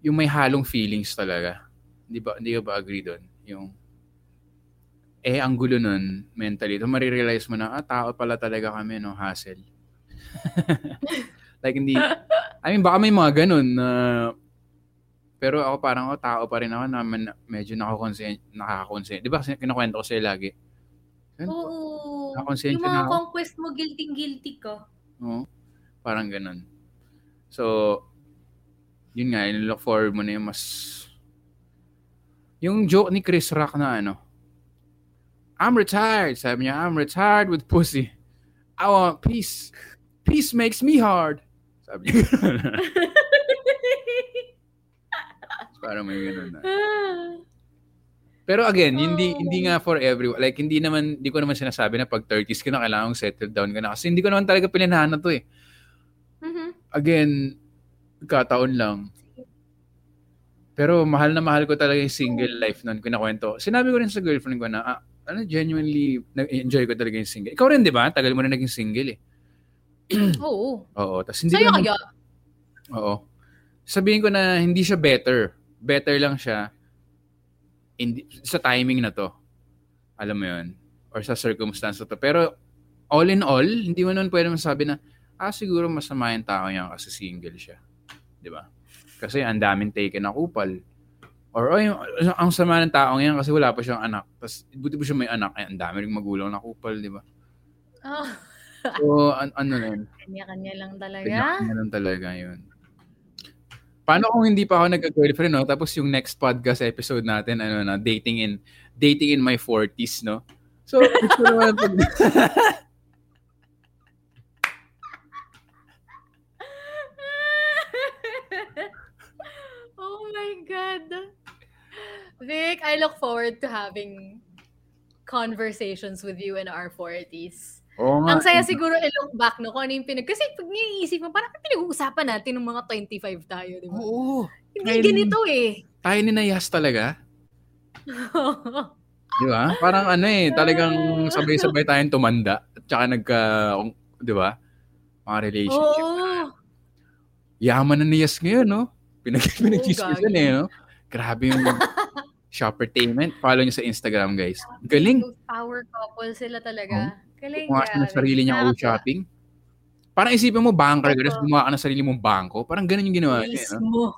Yung may halong feelings talaga. Hindi ba, hindi ba agree doon? Yung eh, ang gulo nun, mentally. Ito marirealize mo na, ah, tao pala talaga kami, no, hassle. like, hindi, I mean, baka may mga ganun na, pero ako parang, oh, tao pa rin ako na man- medyo nakakonsent, nakakonsent. Di ba, kasi kinakwento ko sa'yo lagi? Oo. Nakakonsensya Yung mga na ako. conquest mo, guilty-guilty ka. Oo. Parang ganun. So, yun nga, look forward mo na yung mas... Yung joke ni Chris Rock na ano, I'm retired. Sabi niya, I'm retired with pussy. I want peace. Peace makes me hard. Sabi niya. Parang may ganun na. Pero again, hindi Oh. hindi nga for everyone. Like hindi naman hindi ko naman sinasabi na pag 30s ka na kailangan settle down ka na kasi hindi ko naman talaga pinanahan to eh. Mhm. Again, kataon lang. Pero mahal na mahal ko talaga yung single life nun, kinakwento. Sinabi ko rin sa girlfriend ko na, ah, ano, genuinely, nag-enjoy ko talaga yung single. Ikaw rin, di ba? Tagal mo na naging single eh. Oo. Oo. Tapos hindi Sa'yo kaya? Oo. Sabihin ko na hindi siya better. Better lang siya in, sa timing na to. Alam mo yun? Or sa circumstance na to. Pero all in all, hindi mo naman pwede masabi na, ah, siguro masama yung tao niya kasi single siya. Di ba? Kasi ang daming taken na kupal. Or, oh, yung, ang sama ng tao yan kasi wala pa siyang anak. Tapos, buti pa siya may anak. Ay, ang dami rin magulang na kupal, di ba? Oh, So, an- ano yun? kanya-kanya lang talaga. Kanya lang talaga yun. Paano kung hindi pa ako nagka-girlfriend, no? Tapos yung next podcast episode natin, ano na, dating in, dating in my 40s, no? So, gusto naman pag... oh my God. Vic, I look forward to having conversations with you in our 40s. Oo nga. Ang saya siguro i-look back no kung ano yung pinag... Kasi pag niisip mo, parang pinag-uusapan natin ng mga 25 tayo, di ba? Oo. Hindi Ayun. ganito eh. Tayo ni Nayas talaga. Di ba? Parang ano eh, talagang sabay-sabay tayong tumanda. At saka nagka, di ba? Mga relationship. Oo. Yaman na ni Yas ngayon, no? Pinag pinag-chismisan eh, no? Grabe yung shoppertainment. Follow niyo sa Instagram, guys. Galing. Power couple sila talaga. Galing, Gumawa siya ng sarili niyang Nakakatuwa. shopping. Parang isipin mo, banker ka, tapos gumawa ka ng sarili mong bangko. Parang ganun yung ginawa niya. eh, No?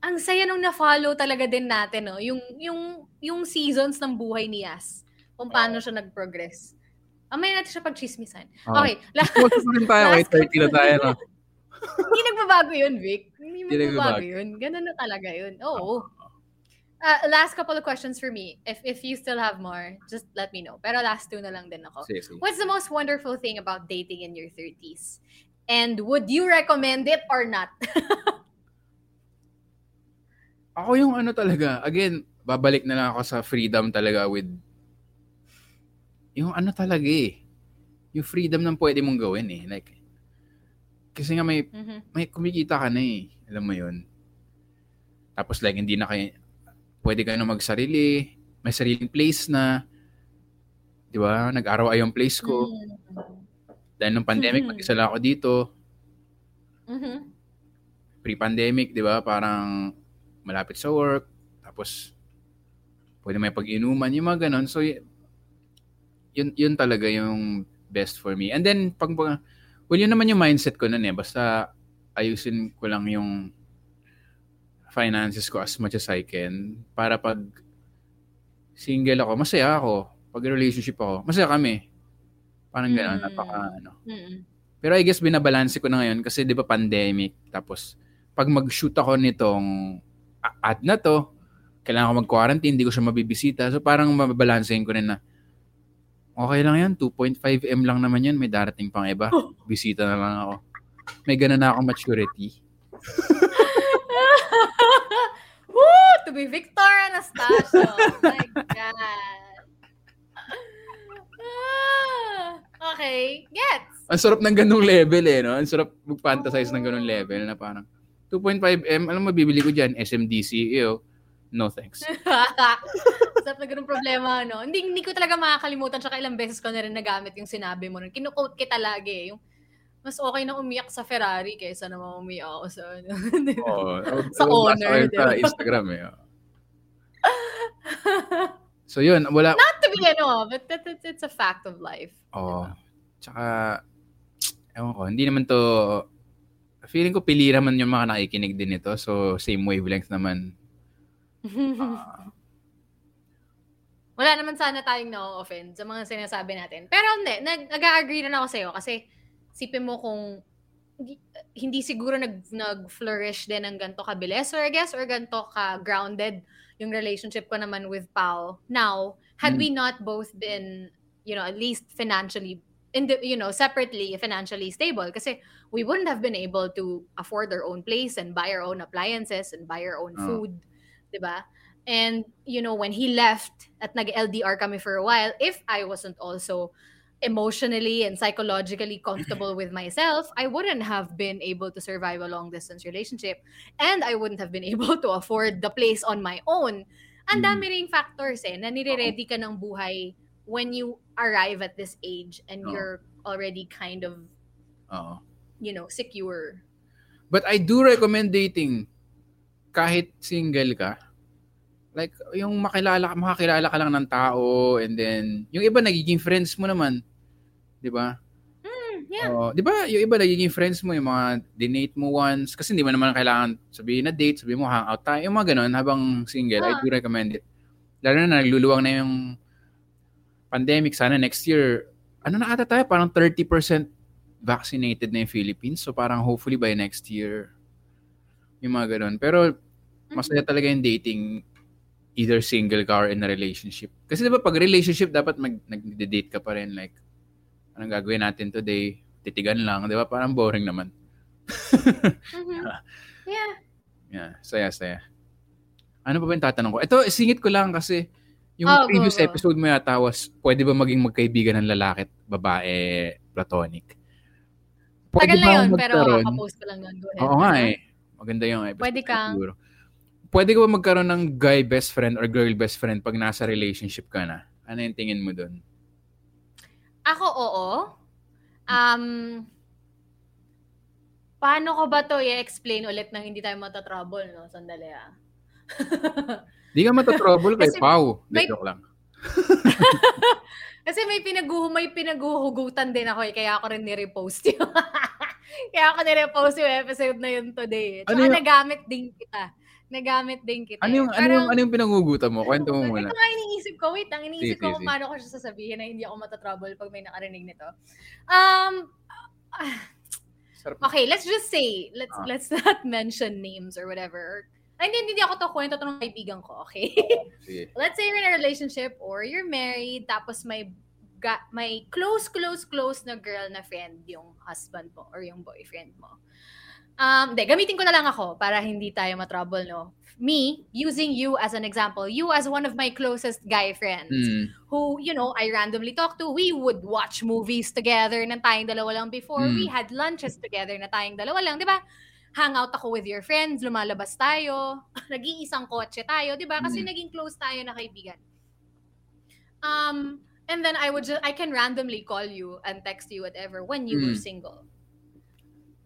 Ang saya nung na-follow talaga din natin, no? Yung, yung, yung seasons ng buhay ni Yas. Kung paano siya nag-progress. Amay natin siya pag-chismisan. Oo. Okay. la- Close pa rin tayo, Last kahit 30 na tayo. No? Hindi nagbabago yun, Vic. Hindi nagbabago yun. Ganun na talaga yun. Oo. Uh, last couple of questions for me. If if you still have more, just let me know. Pero last two na lang din ako. Sige. What's the most wonderful thing about dating in your 30s? And would you recommend it or not? Ako yung ano talaga, again, babalik na lang ako sa freedom talaga with yung ano talaga eh. Yung freedom ng pwede mong gawin eh. Like, kasi nga may, Mhm. may kumikita ka na eh. Alam mo yun. Tapos like, hindi na kayo, pwede ka na magsarili, may sariling place na, di ba? Nag-araw ay yung place ko. Mm. Dahil nung pandemic, Mhm. mag-isa lang ako dito. Mhm. Pre-pandemic, di ba? Parang malapit sa work. Tapos, pwede may pag-inuman, yung mga ganon. So, yun, yun talaga yung best for me. And then, pag, pag- well, yun naman yung mindset ko nun eh. Basta, ayusin ko lang yung finances ko as much as I can para pag single ako, masaya ako. Pag relationship ako, masaya kami. Parang gano'n, Mm. napaka ano. Mm. Pero I guess binabalanse ko na ngayon kasi 'di ba pandemic tapos pag mag-shoot ako nitong ad na to, kailangan ko mag-quarantine, hindi ko siya mabibisita. So parang mababalansehin ko rin na okay lang yan, 2.5 M lang naman yan, may darating pang iba. Bisita na lang ako. May ganun na akong maturity. Woo! To be Victor Anastasio. My God. Ah, okay. Gets. Ang sarap ng ganung level eh, no? Ang sarap mag-fantasize ng ganung level na parang 2.5 M, alam mo, bibili ko dyan, SMDC, ew. No thanks. Sarap na ganun problema, no? Hindi, hindi ko talaga makakalimutan tsaka ilang beses ko na rin nagamit yung sinabi mo. nun. Kinu-quote kita lagi eh. Yung, mas okay na umiyak sa Ferrari kaysa naman umiyak ako sa ano. Oh, Sa Sa diba? Instagram eh. oh. So yun, wala. Not to be ano, but that, that- it's a fact of life. Oh. Tsaka, ewan ko, hindi naman to, feeling ko pili naman yung mga nakikinig din ito. So, same wavelength naman. Ah, Wala naman sana tayong na-offend sa mga sinasabi natin. Pero hindi, nag- nag-agree rin ako sa'yo kasi sipin mo kung hindi- siguro nag, nag-flourish din ng ganito kabilis or I guess or ganito ka-grounded yung relationship ko naman with Pao. Now, had Hmm. we not both been, you know, at least financially, in the, you know, separately financially stable kasi we wouldn't have been able to afford our own place and buy our own appliances and buy our own Oh. food, 'di ba? And you know, when he left at nag-LDR kami for a while, if I wasn't also emotionally and psychologically comfortable with myself, I wouldn't have been able to survive a long distance relationship and I wouldn't have been able to afford the place on my own. Ang Mm. dami ring factors eh, na nire-ready ka ng buhay when you arrive at this age and Oo. you're already kind of, Oo. you know, secure. But I do recommend dating kahit single ka. Like, yung makilala, makakilala ka lang ng tao and then, yung iba nagiging friends mo naman. Di ba? Hmm, yeah. Oo. di ba, yung iba nagiging friends mo, yung mga dinate mo once. Kasi hindi mo naman kailangan sabihin na date, sabihin mo hangout tayo. Yung mga ganun, habang single, I Ah. do recommend it. Lalo na nagluluwang na yung pandemic. Sana next year, ano na ata tayo? Parang 30% vaccinated na yung Philippines. So parang hopefully by next year, yung mga ganun. Pero masaya talaga yung dating either single ka or in a relationship. Kasi di ba pag relationship, dapat mag, nag-date ka pa rin. Like, anong gagawin natin today? Titigan lang. Di ba? Parang boring naman. Mhm. Yeah. Yeah, saya, saya. Ano pa ba yung tatanong ko? Ito, singit ko lang kasi yung Oh, go, previous go. episode mo yata was, pwede ba maging magkaibigan ng lalaki at babae platonic? Tagal na yun, akong pero magkaroon? kakapost ko lang. Go ahead. Oo nga eh. Maganda yung episode. Pwede kang- siguro. Pwede ka ba magkaroon ng guy best friend or girl best friend pag nasa relationship ka na? Ano yung tingin mo dun? Ako, oo. Um, paano ko ba to i-explain ulit nang hindi tayo matatrouble, no? Sandali ah. Di ka matatrouble kay Kasi Pau. May- joke lang. Kasi may pinaguhu, may pinaguhugutan din ako eh, kaya ako rin ni-repost yun. kaya ako ni-repost yung episode na yun today. Tsaka Ano yung- nagamit din kita. Nagamit din kita. Ano yung, eh. ano yung, ano yung pinangugutan mo? Kwento mo muna. Ito nga iniisip ko. Wait lang, iniisip Sige, ko sige, kung paano ko siya sasabihin na hindi ako matatrouble pag may nakarinig nito. Um, Sarap. Okay, let's just say, let's Ah. let's not mention names or whatever. Ay, hindi, hindi ako to kwento to ng kaibigan ko, okay? Sige. let's say you're in a relationship or you're married, tapos may ga, may close, close, close na girl na friend yung husband mo or yung boyfriend mo. Um, de, gamitin ko na lang ako para hindi tayo matrouble, no? Me, using you as an example, you as one of my closest guy friends Mm. who, you know, I randomly talk to. We would watch movies together na tayong dalawa lang before. Mm. We had lunches together na tayong dalawa lang, di ba? Hangout ako with your friends, lumalabas tayo, nag-iisang kotse tayo, di ba? Kasi Mm. naging close tayo na kaibigan. Um, and then I would just, I can randomly call you and text you whatever when you were Mm. single.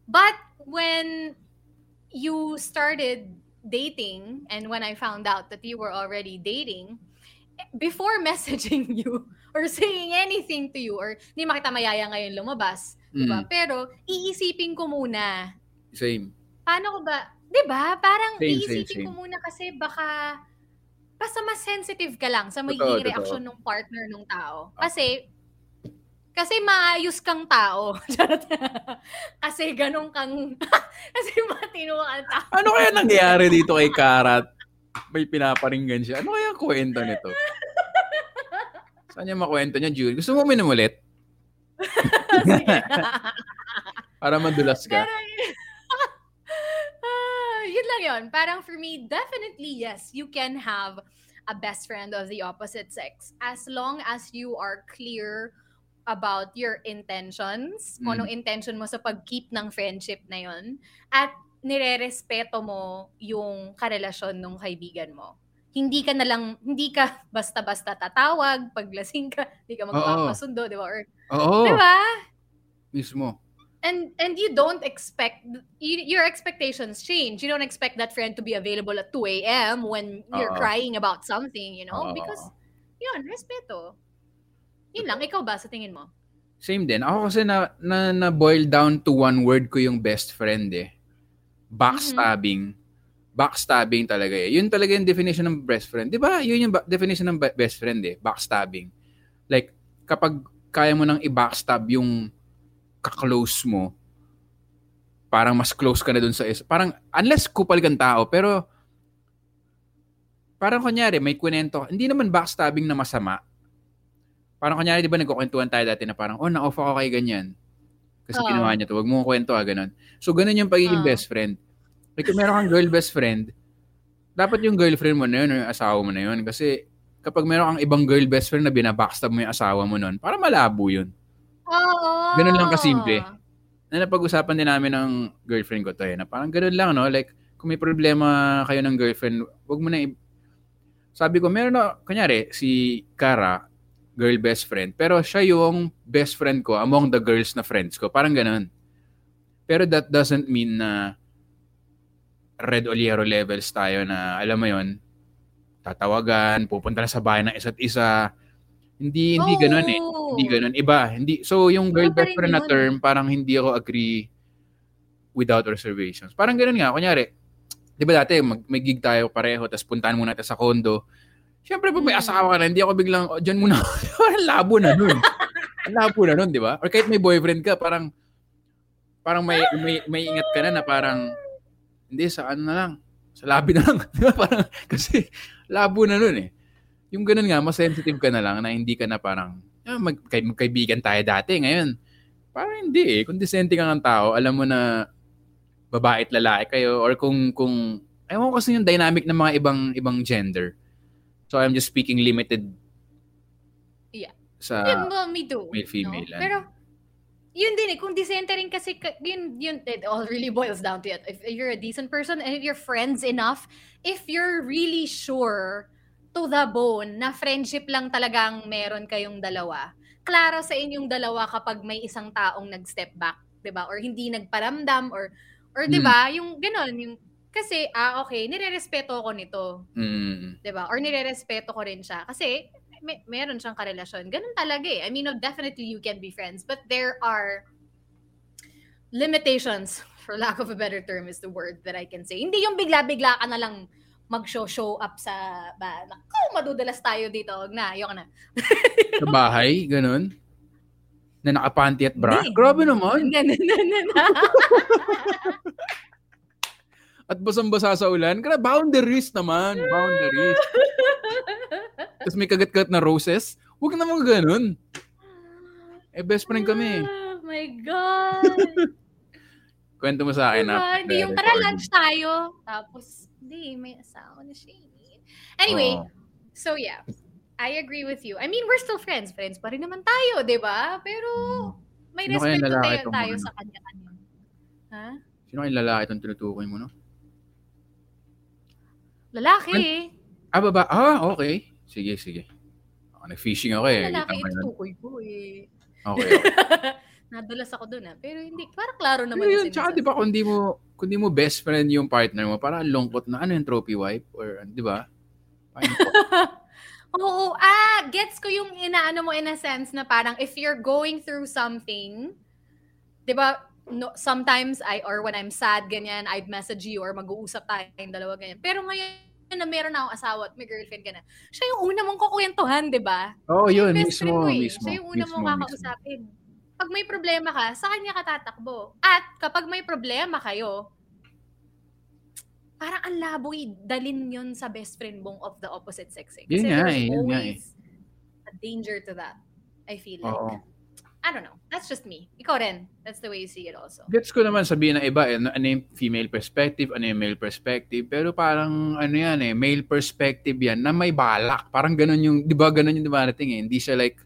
But when you started dating and when I found out that you were already dating, before messaging you or saying anything to you or hindi makita mayaya ngayon lumabas, di ba? Mm. Pero iisipin ko muna, Same. paano ko ba, di ba? Parang Same, same, iisipin same. ko muna kasi baka basta mas sensitive ka lang sa magiging totoo. reaksyon ng partner ng tao. Ah. Kasi kasi maayos kang tao. Kasi ganun kang kasi matino kang tao. Ano kaya nangyayari dito kay Karat? May pinaparinggan siya. Ano kaya ang kwento nito? Saan niya makwento niya, Julie? Gusto mo uminom ulit? Para madulas ka. Pero, Ah, yun lang yun. Parang for me, definitely yes, you can have a best friend of the opposite sex as long as you are clear about your intentions, kung Mm. anong intention mo sa pag-keep ng friendship na yun, at nire-respeto mo yung karelasyon ng kaibigan mo. Hindi ka na lang, hindi ka basta-basta tatawag, paglasing ka, hindi ka magpapasundo, di ba? Or, Oo, di ba? mismo. and and you don't expect you, your expectations change you don't expect that friend to be available at 2 a.m when you're Oo. crying about something you know Oo. because yun respeto yun lang ikaw ba sa tingin mo Same din. Ako kasi na, na, na boil down to one word ko yung best friend eh. Backstabbing. Backstabbing talaga eh. Yun talaga yung definition ng best friend. Di ba? Yun yung ba- definition ng ba- best friend eh. Backstabbing. Like, kapag kaya mo nang i-backstab yung ka-close mo, parang mas close ka na dun sa is. Parang, unless kupal kang tao, pero parang kunyari, may kunento. Hindi naman backstabbing na masama. Parang kunyari, di ba nagkukwentuhan tayo dati na parang, oh, na-off ako kay ganyan. Kasi ginawa niya to. Huwag mo kwento ah, ganun. So, ganun yung pagiging Oo. best friend. Like, kung meron kang girl best friend, dapat yung girlfriend mo na yun o yung asawa mo na yun. Kasi kapag meron kang ibang girl best friend na binabackstab mo yung asawa mo nun, para malabo yun. Oo. Ganun lang kasimple. Na napag-usapan din namin ng girlfriend ko to eh, na parang ganun lang, no? Like, kung may problema kayo ng girlfriend, wag mo na i- Sabi ko, meron na, kanyari, si Kara, girl best friend, pero siya yung best friend ko among the girls na friends ko. Parang ganun. Pero that doesn't mean na red oliero levels tayo na, alam mo yon tatawagan, pupunta na sa bahay ng isa't isa. Hindi, hindi ganun eh. Oh. Hindi ganun. Iba. Hindi. So, yung girl best friend na term, parang hindi ako agree without reservations. Parang ganun nga. Kunyari, di ba dati, mag, may gig tayo pareho, tapos puntahan muna tayo sa condo. Siyempre, pag may Mm. asawa ka na, hindi ako biglang, oh, dyan muna. Parang labo na nun. Labo na nun, di ba? Or kahit may boyfriend ka, parang, parang may, may, may ingat ka na na parang, hindi, sa ano na lang, sa labi na lang. Di ba? Parang, kasi, labo na nun eh. Yung ganun nga, mas sensitive ka na lang na hindi ka na parang, ah, mag, kay, magkaibigan tayo dati. Ngayon, parang hindi eh. Kung disente ka ng tao, alam mo na babae at lalaki kayo or kung, kung, ewan ko kasi yung dynamic ng mga ibang ibang gender. So, I'm just speaking limited Yeah. sa Yeah, well, me too. male, female, No? Pero, yun din eh, kung decente rin kasi, ka- yun, yun, it all really boils down to it. If you're a decent person and if you're friends enough, if you're really sure to the bone na friendship lang talagang meron kayong dalawa, klaro sa inyong dalawa kapag may isang taong nag-step back, 'di ba? Or hindi nagparamdam or or 'di Hmm. ba, yung gano'n, yung kasi ah okay, nirerespeto ko nito, Mm, 'di ba? Or nirerespeto ko rin siya kasi may, meron siyang karelasyon. Ganun talaga eh. I mean, no, definitely you can be friends, but there are limitations, for lack of a better term is the word that I can say. Hindi yung bigla-bigla ka na lang mag-show-show up sa ba, naku, madudalas tayo dito. Wag na, ayoko na. sa bahay, ganun. na nakapanty at bra. Hindi. Grabe naman. Na, na, na, na, na. At basang-basa sa ulan. Grabe, boundaries naman. Boundaries. Tapos may kagat-kagat na roses. Huwag naman ganun. Eh, best friend kami. Oh my God. Kwento mo sa akin Diba? na. Hindi yung tara lunch tayo. Tapos, hindi, may asawa na siya. eh. Anyway, Oo. so yeah. I agree with you. I mean, we're still friends. Friends pa rin naman tayo, di ba? Pero, may Sino kaya respeto tayo, tayo mga- sa kanya-kanya. Ha? Sino kayong lalaki itong tinutukoy mo, no? Lalaki. Ah, baba. Ah, okay. Sige, sige. Oh, nag-fishing ako eh. Lalaki, yun. itutukoy ko eh. Okay. Nadulas ako dun ah. Pero hindi, parang klaro naman yun, tsaka di ba kung di mo, kung di mo best friend yung partner mo, parang lungkot na ano yung trophy wife or di ba? Oo, ah, gets ko yung inaano mo in a sense na parang if you're going through something, 'di ba? No, sometimes I or when I'm sad ganyan, I'd message you or mag-uusap tayong dalawa ganyan. Pero ngayon na meron na akong asawa at may girlfriend ka na, siya yung una mong kukwentuhan, 'di ba? Oo, oh, yun, mismo, eh. mismo. Siya yung una mismo, mong kakausapin. Pag may problema ka, sa kanya ka tatakbo. At kapag may problema kayo, parang ang labo dalin yun sa best friend mong of the opposite sex. Eh. Yun Kasi nga there's eh, yun nga eh. a danger to that. I feel like. Oo. I don't know. That's just me. Ikaw rin. That's the way you see it also. Gets ko naman sabihin ng iba, eh, ano yung female perspective, ano yung male perspective, pero parang ano yan eh, male perspective yan na may balak. Parang ganun yung, di ba ganun yung dumarating eh. Hindi siya like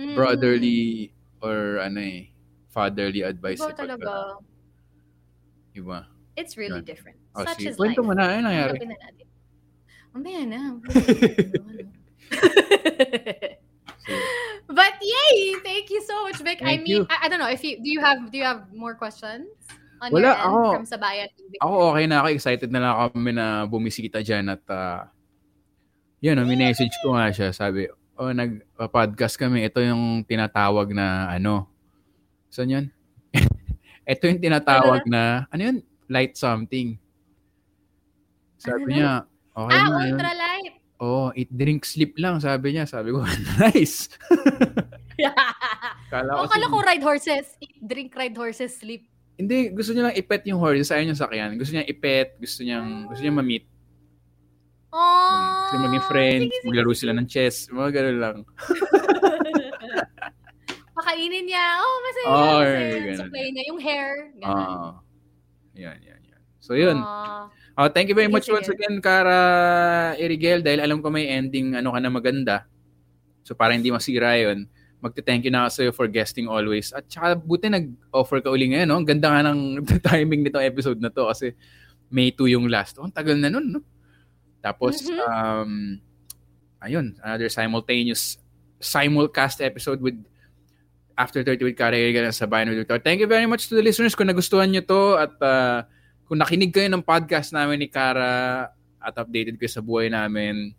Mm. brotherly or ano eh, fatherly advice. Iba talaga. Iba. It's really Yun. different. Oh, Such is sige. Kwento life. mo na, ano nangyari? Tanggapin na. Mamaya na. But yay! Thank you so much, Vic. I Thank mean, you. I, I don't know if you do you have do you have more questions on Wala, your end ako- from Sabayan? Ako okay na ako, excited na lang kami na bumisita dyan at uh, yun, no, minessage ko nga siya, sabi, oh, nag-podcast kami, ito yung tinatawag na ano, saan yun? ito yung tinatawag na, ano yun? Light something. Sabi Ano? niya, okay ah, na yun. ultralight. Oh, eat, drink, sleep lang, sabi niya. Sabi ko, nice. Kala oh, ko, kala si- ko ride horses. Eat, drink, ride horses, sleep. Hindi, gusto niya lang ipet yung horse. Ayaw niya sakyan. Gusto niya ipet, gusto niyang, gusto niya ma-meet. Oh, Gusto maging friends, maglaro sila ng chess, mga ganun lang. Pakainin niya. Oh, masaya. Oh, masaya. ganun. Supply niya yung hair. Ganun. Oo. yan, yan, yan. So, yun. Oh. Oh, thank you very Sige, much sige. once again, Kara Erigel, dahil alam ko may ending ano ka na maganda. So, para hindi masira yun, magte-thank you na ako sa'yo for guesting always. At saka, buti nag-offer ka uli ngayon, no? Ang ganda nga ng timing nitong episode na to kasi May 2 yung last. Oh, ang tagal na nun, no? Tapos, Mhm. um, ayun, another simultaneous simulcast episode with After 30 with Kara Erigel sa Bayan with Victor. Thank you very much to the listeners kung nagustuhan nyo to at uh, kung nakinig kayo ng podcast namin ni Kara at updated kayo sa buhay namin,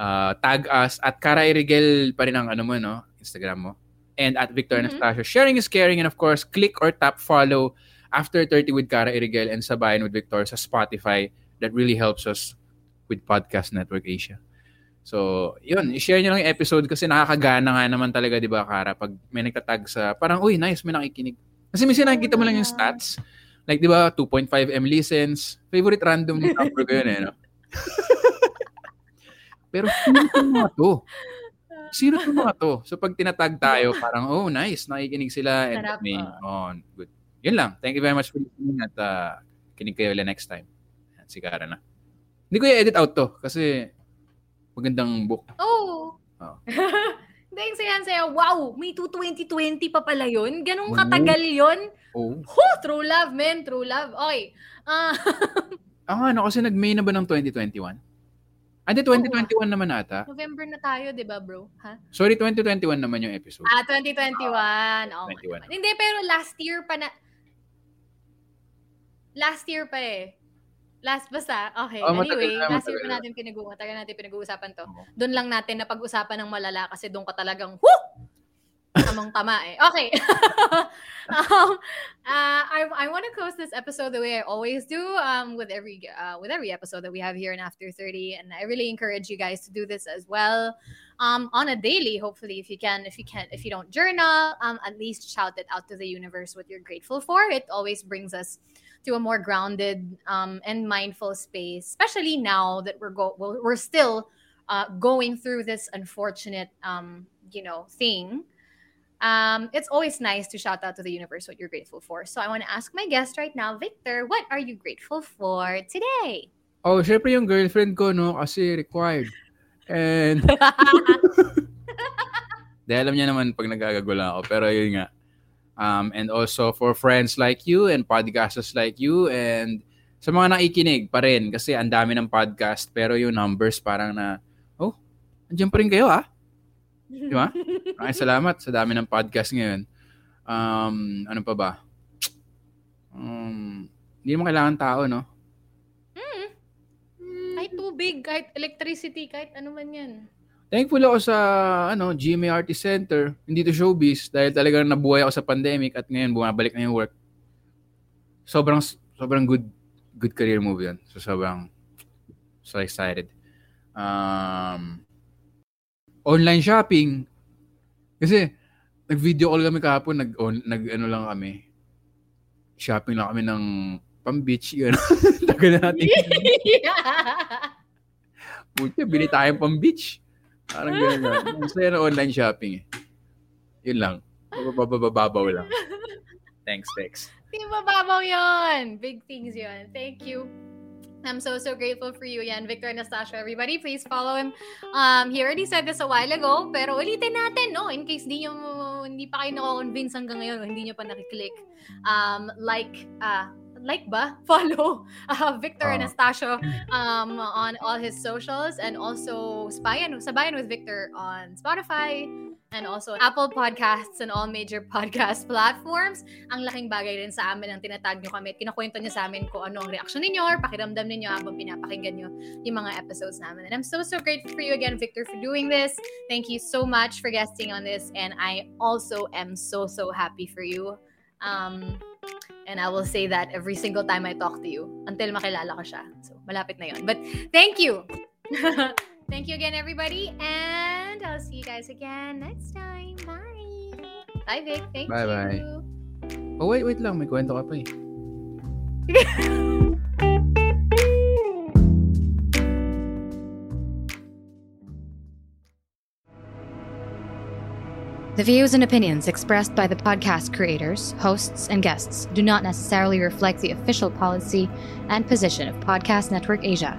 uh, tag us at Kara Erigel pa rin ang ano mo, no? Instagram mo. And at Victor Mhm. Anastasio. Sharing is caring and of course, click or tap follow After 30 with Kara Erigel and Sabayan with Victor sa Spotify. That really helps us with Podcast Network Asia. So, yun, i-share nyo lang yung episode kasi nakakagana nga naman talaga, di ba, Kara? Pag may nagtatag sa, parang, uy, nice, may nakikinig. Kasi minsan nakikita mo lang yung stats. Like, di ba, 2.5 M listens. Favorite random number ko yun, eh, no? Pero sino itong mga to? Sino itong mga to? So, pag tinatag tayo, parang, oh, nice, nakikinig sila. And Sarap, may, ah. oh, good. Yun lang. Thank you very much for listening at uh, kinig kayo ulit next time. Si Kara na. Hindi ko i-edit out to kasi magandang book. Oh. Oo. Hindi, saya-saya. Wow, may 2 2020 pa pala yun. Ganong katagal yun. Oh. Huh, true love, man. True love. Okay. Ah, Ah, ano, kasi nag-May na ba ng 2021? Ah, di, 2021 naman ata. November na tayo, di ba, bro? Ha? Sorry, 2021 naman yung episode. Ah, 2021. Oo. 21. Hindi, pero last year pa na... Last year pa eh. Last basta. Okay. Oh, anyway, na, last year pa na. natin pinag-uusapan. Natin pinag-uusapan to. Oo. Doon lang natin na pag-usapan ng malala kasi doon ka talagang, whoo! Tama eh. Okay. um, uh, I, I I want to close this episode the way I always do um, with every uh, with every episode that we have here in After 30. And I really encourage you guys to do this as well um, on a daily, hopefully, if you can. If you can, if you don't journal, um, at least shout it out to the universe what you're grateful for. It always brings us to a more grounded um, and mindful space, especially now that we're go we're still uh, going through this unfortunate um, you know thing um, it's always nice to shout out to the universe what you're grateful for. So I want to ask my guest right now, Victor, what are you grateful for today? Oh, syempre yung girlfriend ko, no? Kasi required. And... Dahil alam niya naman pag nagagagulan ako. Pero yun nga. Um, and also for friends like you and podcasters like you and sa mga nakikinig pa rin kasi ang dami ng podcast pero yung numbers parang na, oh, andyan pa rin kayo ah. Di ba? Maraming salamat sa dami ng podcast ngayon. Um, ano pa ba? Um, hindi mo kailangan tao, no? Hmm. Kahit tubig, kahit electricity, kahit ano man yan. Thankful ako sa ano, GMA Artist Center, hindi to showbiz dahil talagang nabuhay ako sa pandemic at ngayon bumabalik na yung work. Sobrang sobrang good good career move yan. So sobrang so excited. Um, online shopping. Kasi, nag-video call kami kahapon, nag, on, nag ano lang kami. Shopping lang kami ng pang-beach. Gano'n. Taga natin. Pucha, bili tayong pang-beach. Parang gano'n. Masaya na online shopping eh. Yun lang. Bababababaw lang. Thanks, thanks. Di mababaw yun. Big things yun. Thank you. I'm so so grateful for you yan, Victor Anastasio. Everybody, please follow him. Um, he already said this a while ago, pero ulitin natin, no? In case di nyo, hindi pa kayo nako-convince hanggang ngayon, hindi nyo pa nakiklik. Um, like, uh, like ba? Follow uh, Victor uh, Anastasio um, on all his socials and also Sabayan, Sabayan with Victor on Spotify and also Apple Podcasts and all major podcast platforms. Ang laking bagay rin sa amin ang tinatag nyo kami at kinakwento nyo sa amin kung ano ang reaction ninyo or pakiramdam ninyo habang pinapakinggan nyo yung mga episodes namin. And I'm so, so grateful for you again, Victor, for doing this. Thank you so much for guesting on this and I also am so, so happy for you. Um, And I will say that every single time I talk to you until makilala ko siya. So, malapit na yon. But thank you. thank you again, everybody. And I'll see you guys again next time. Bye. Bye, Vic. Thank bye, you. Bye, bye. Oh, wait, wait lang. May kwento ka pa eh. The views and opinions expressed by the podcast creators, hosts, and guests do not necessarily reflect the official policy and position of Podcast Network Asia,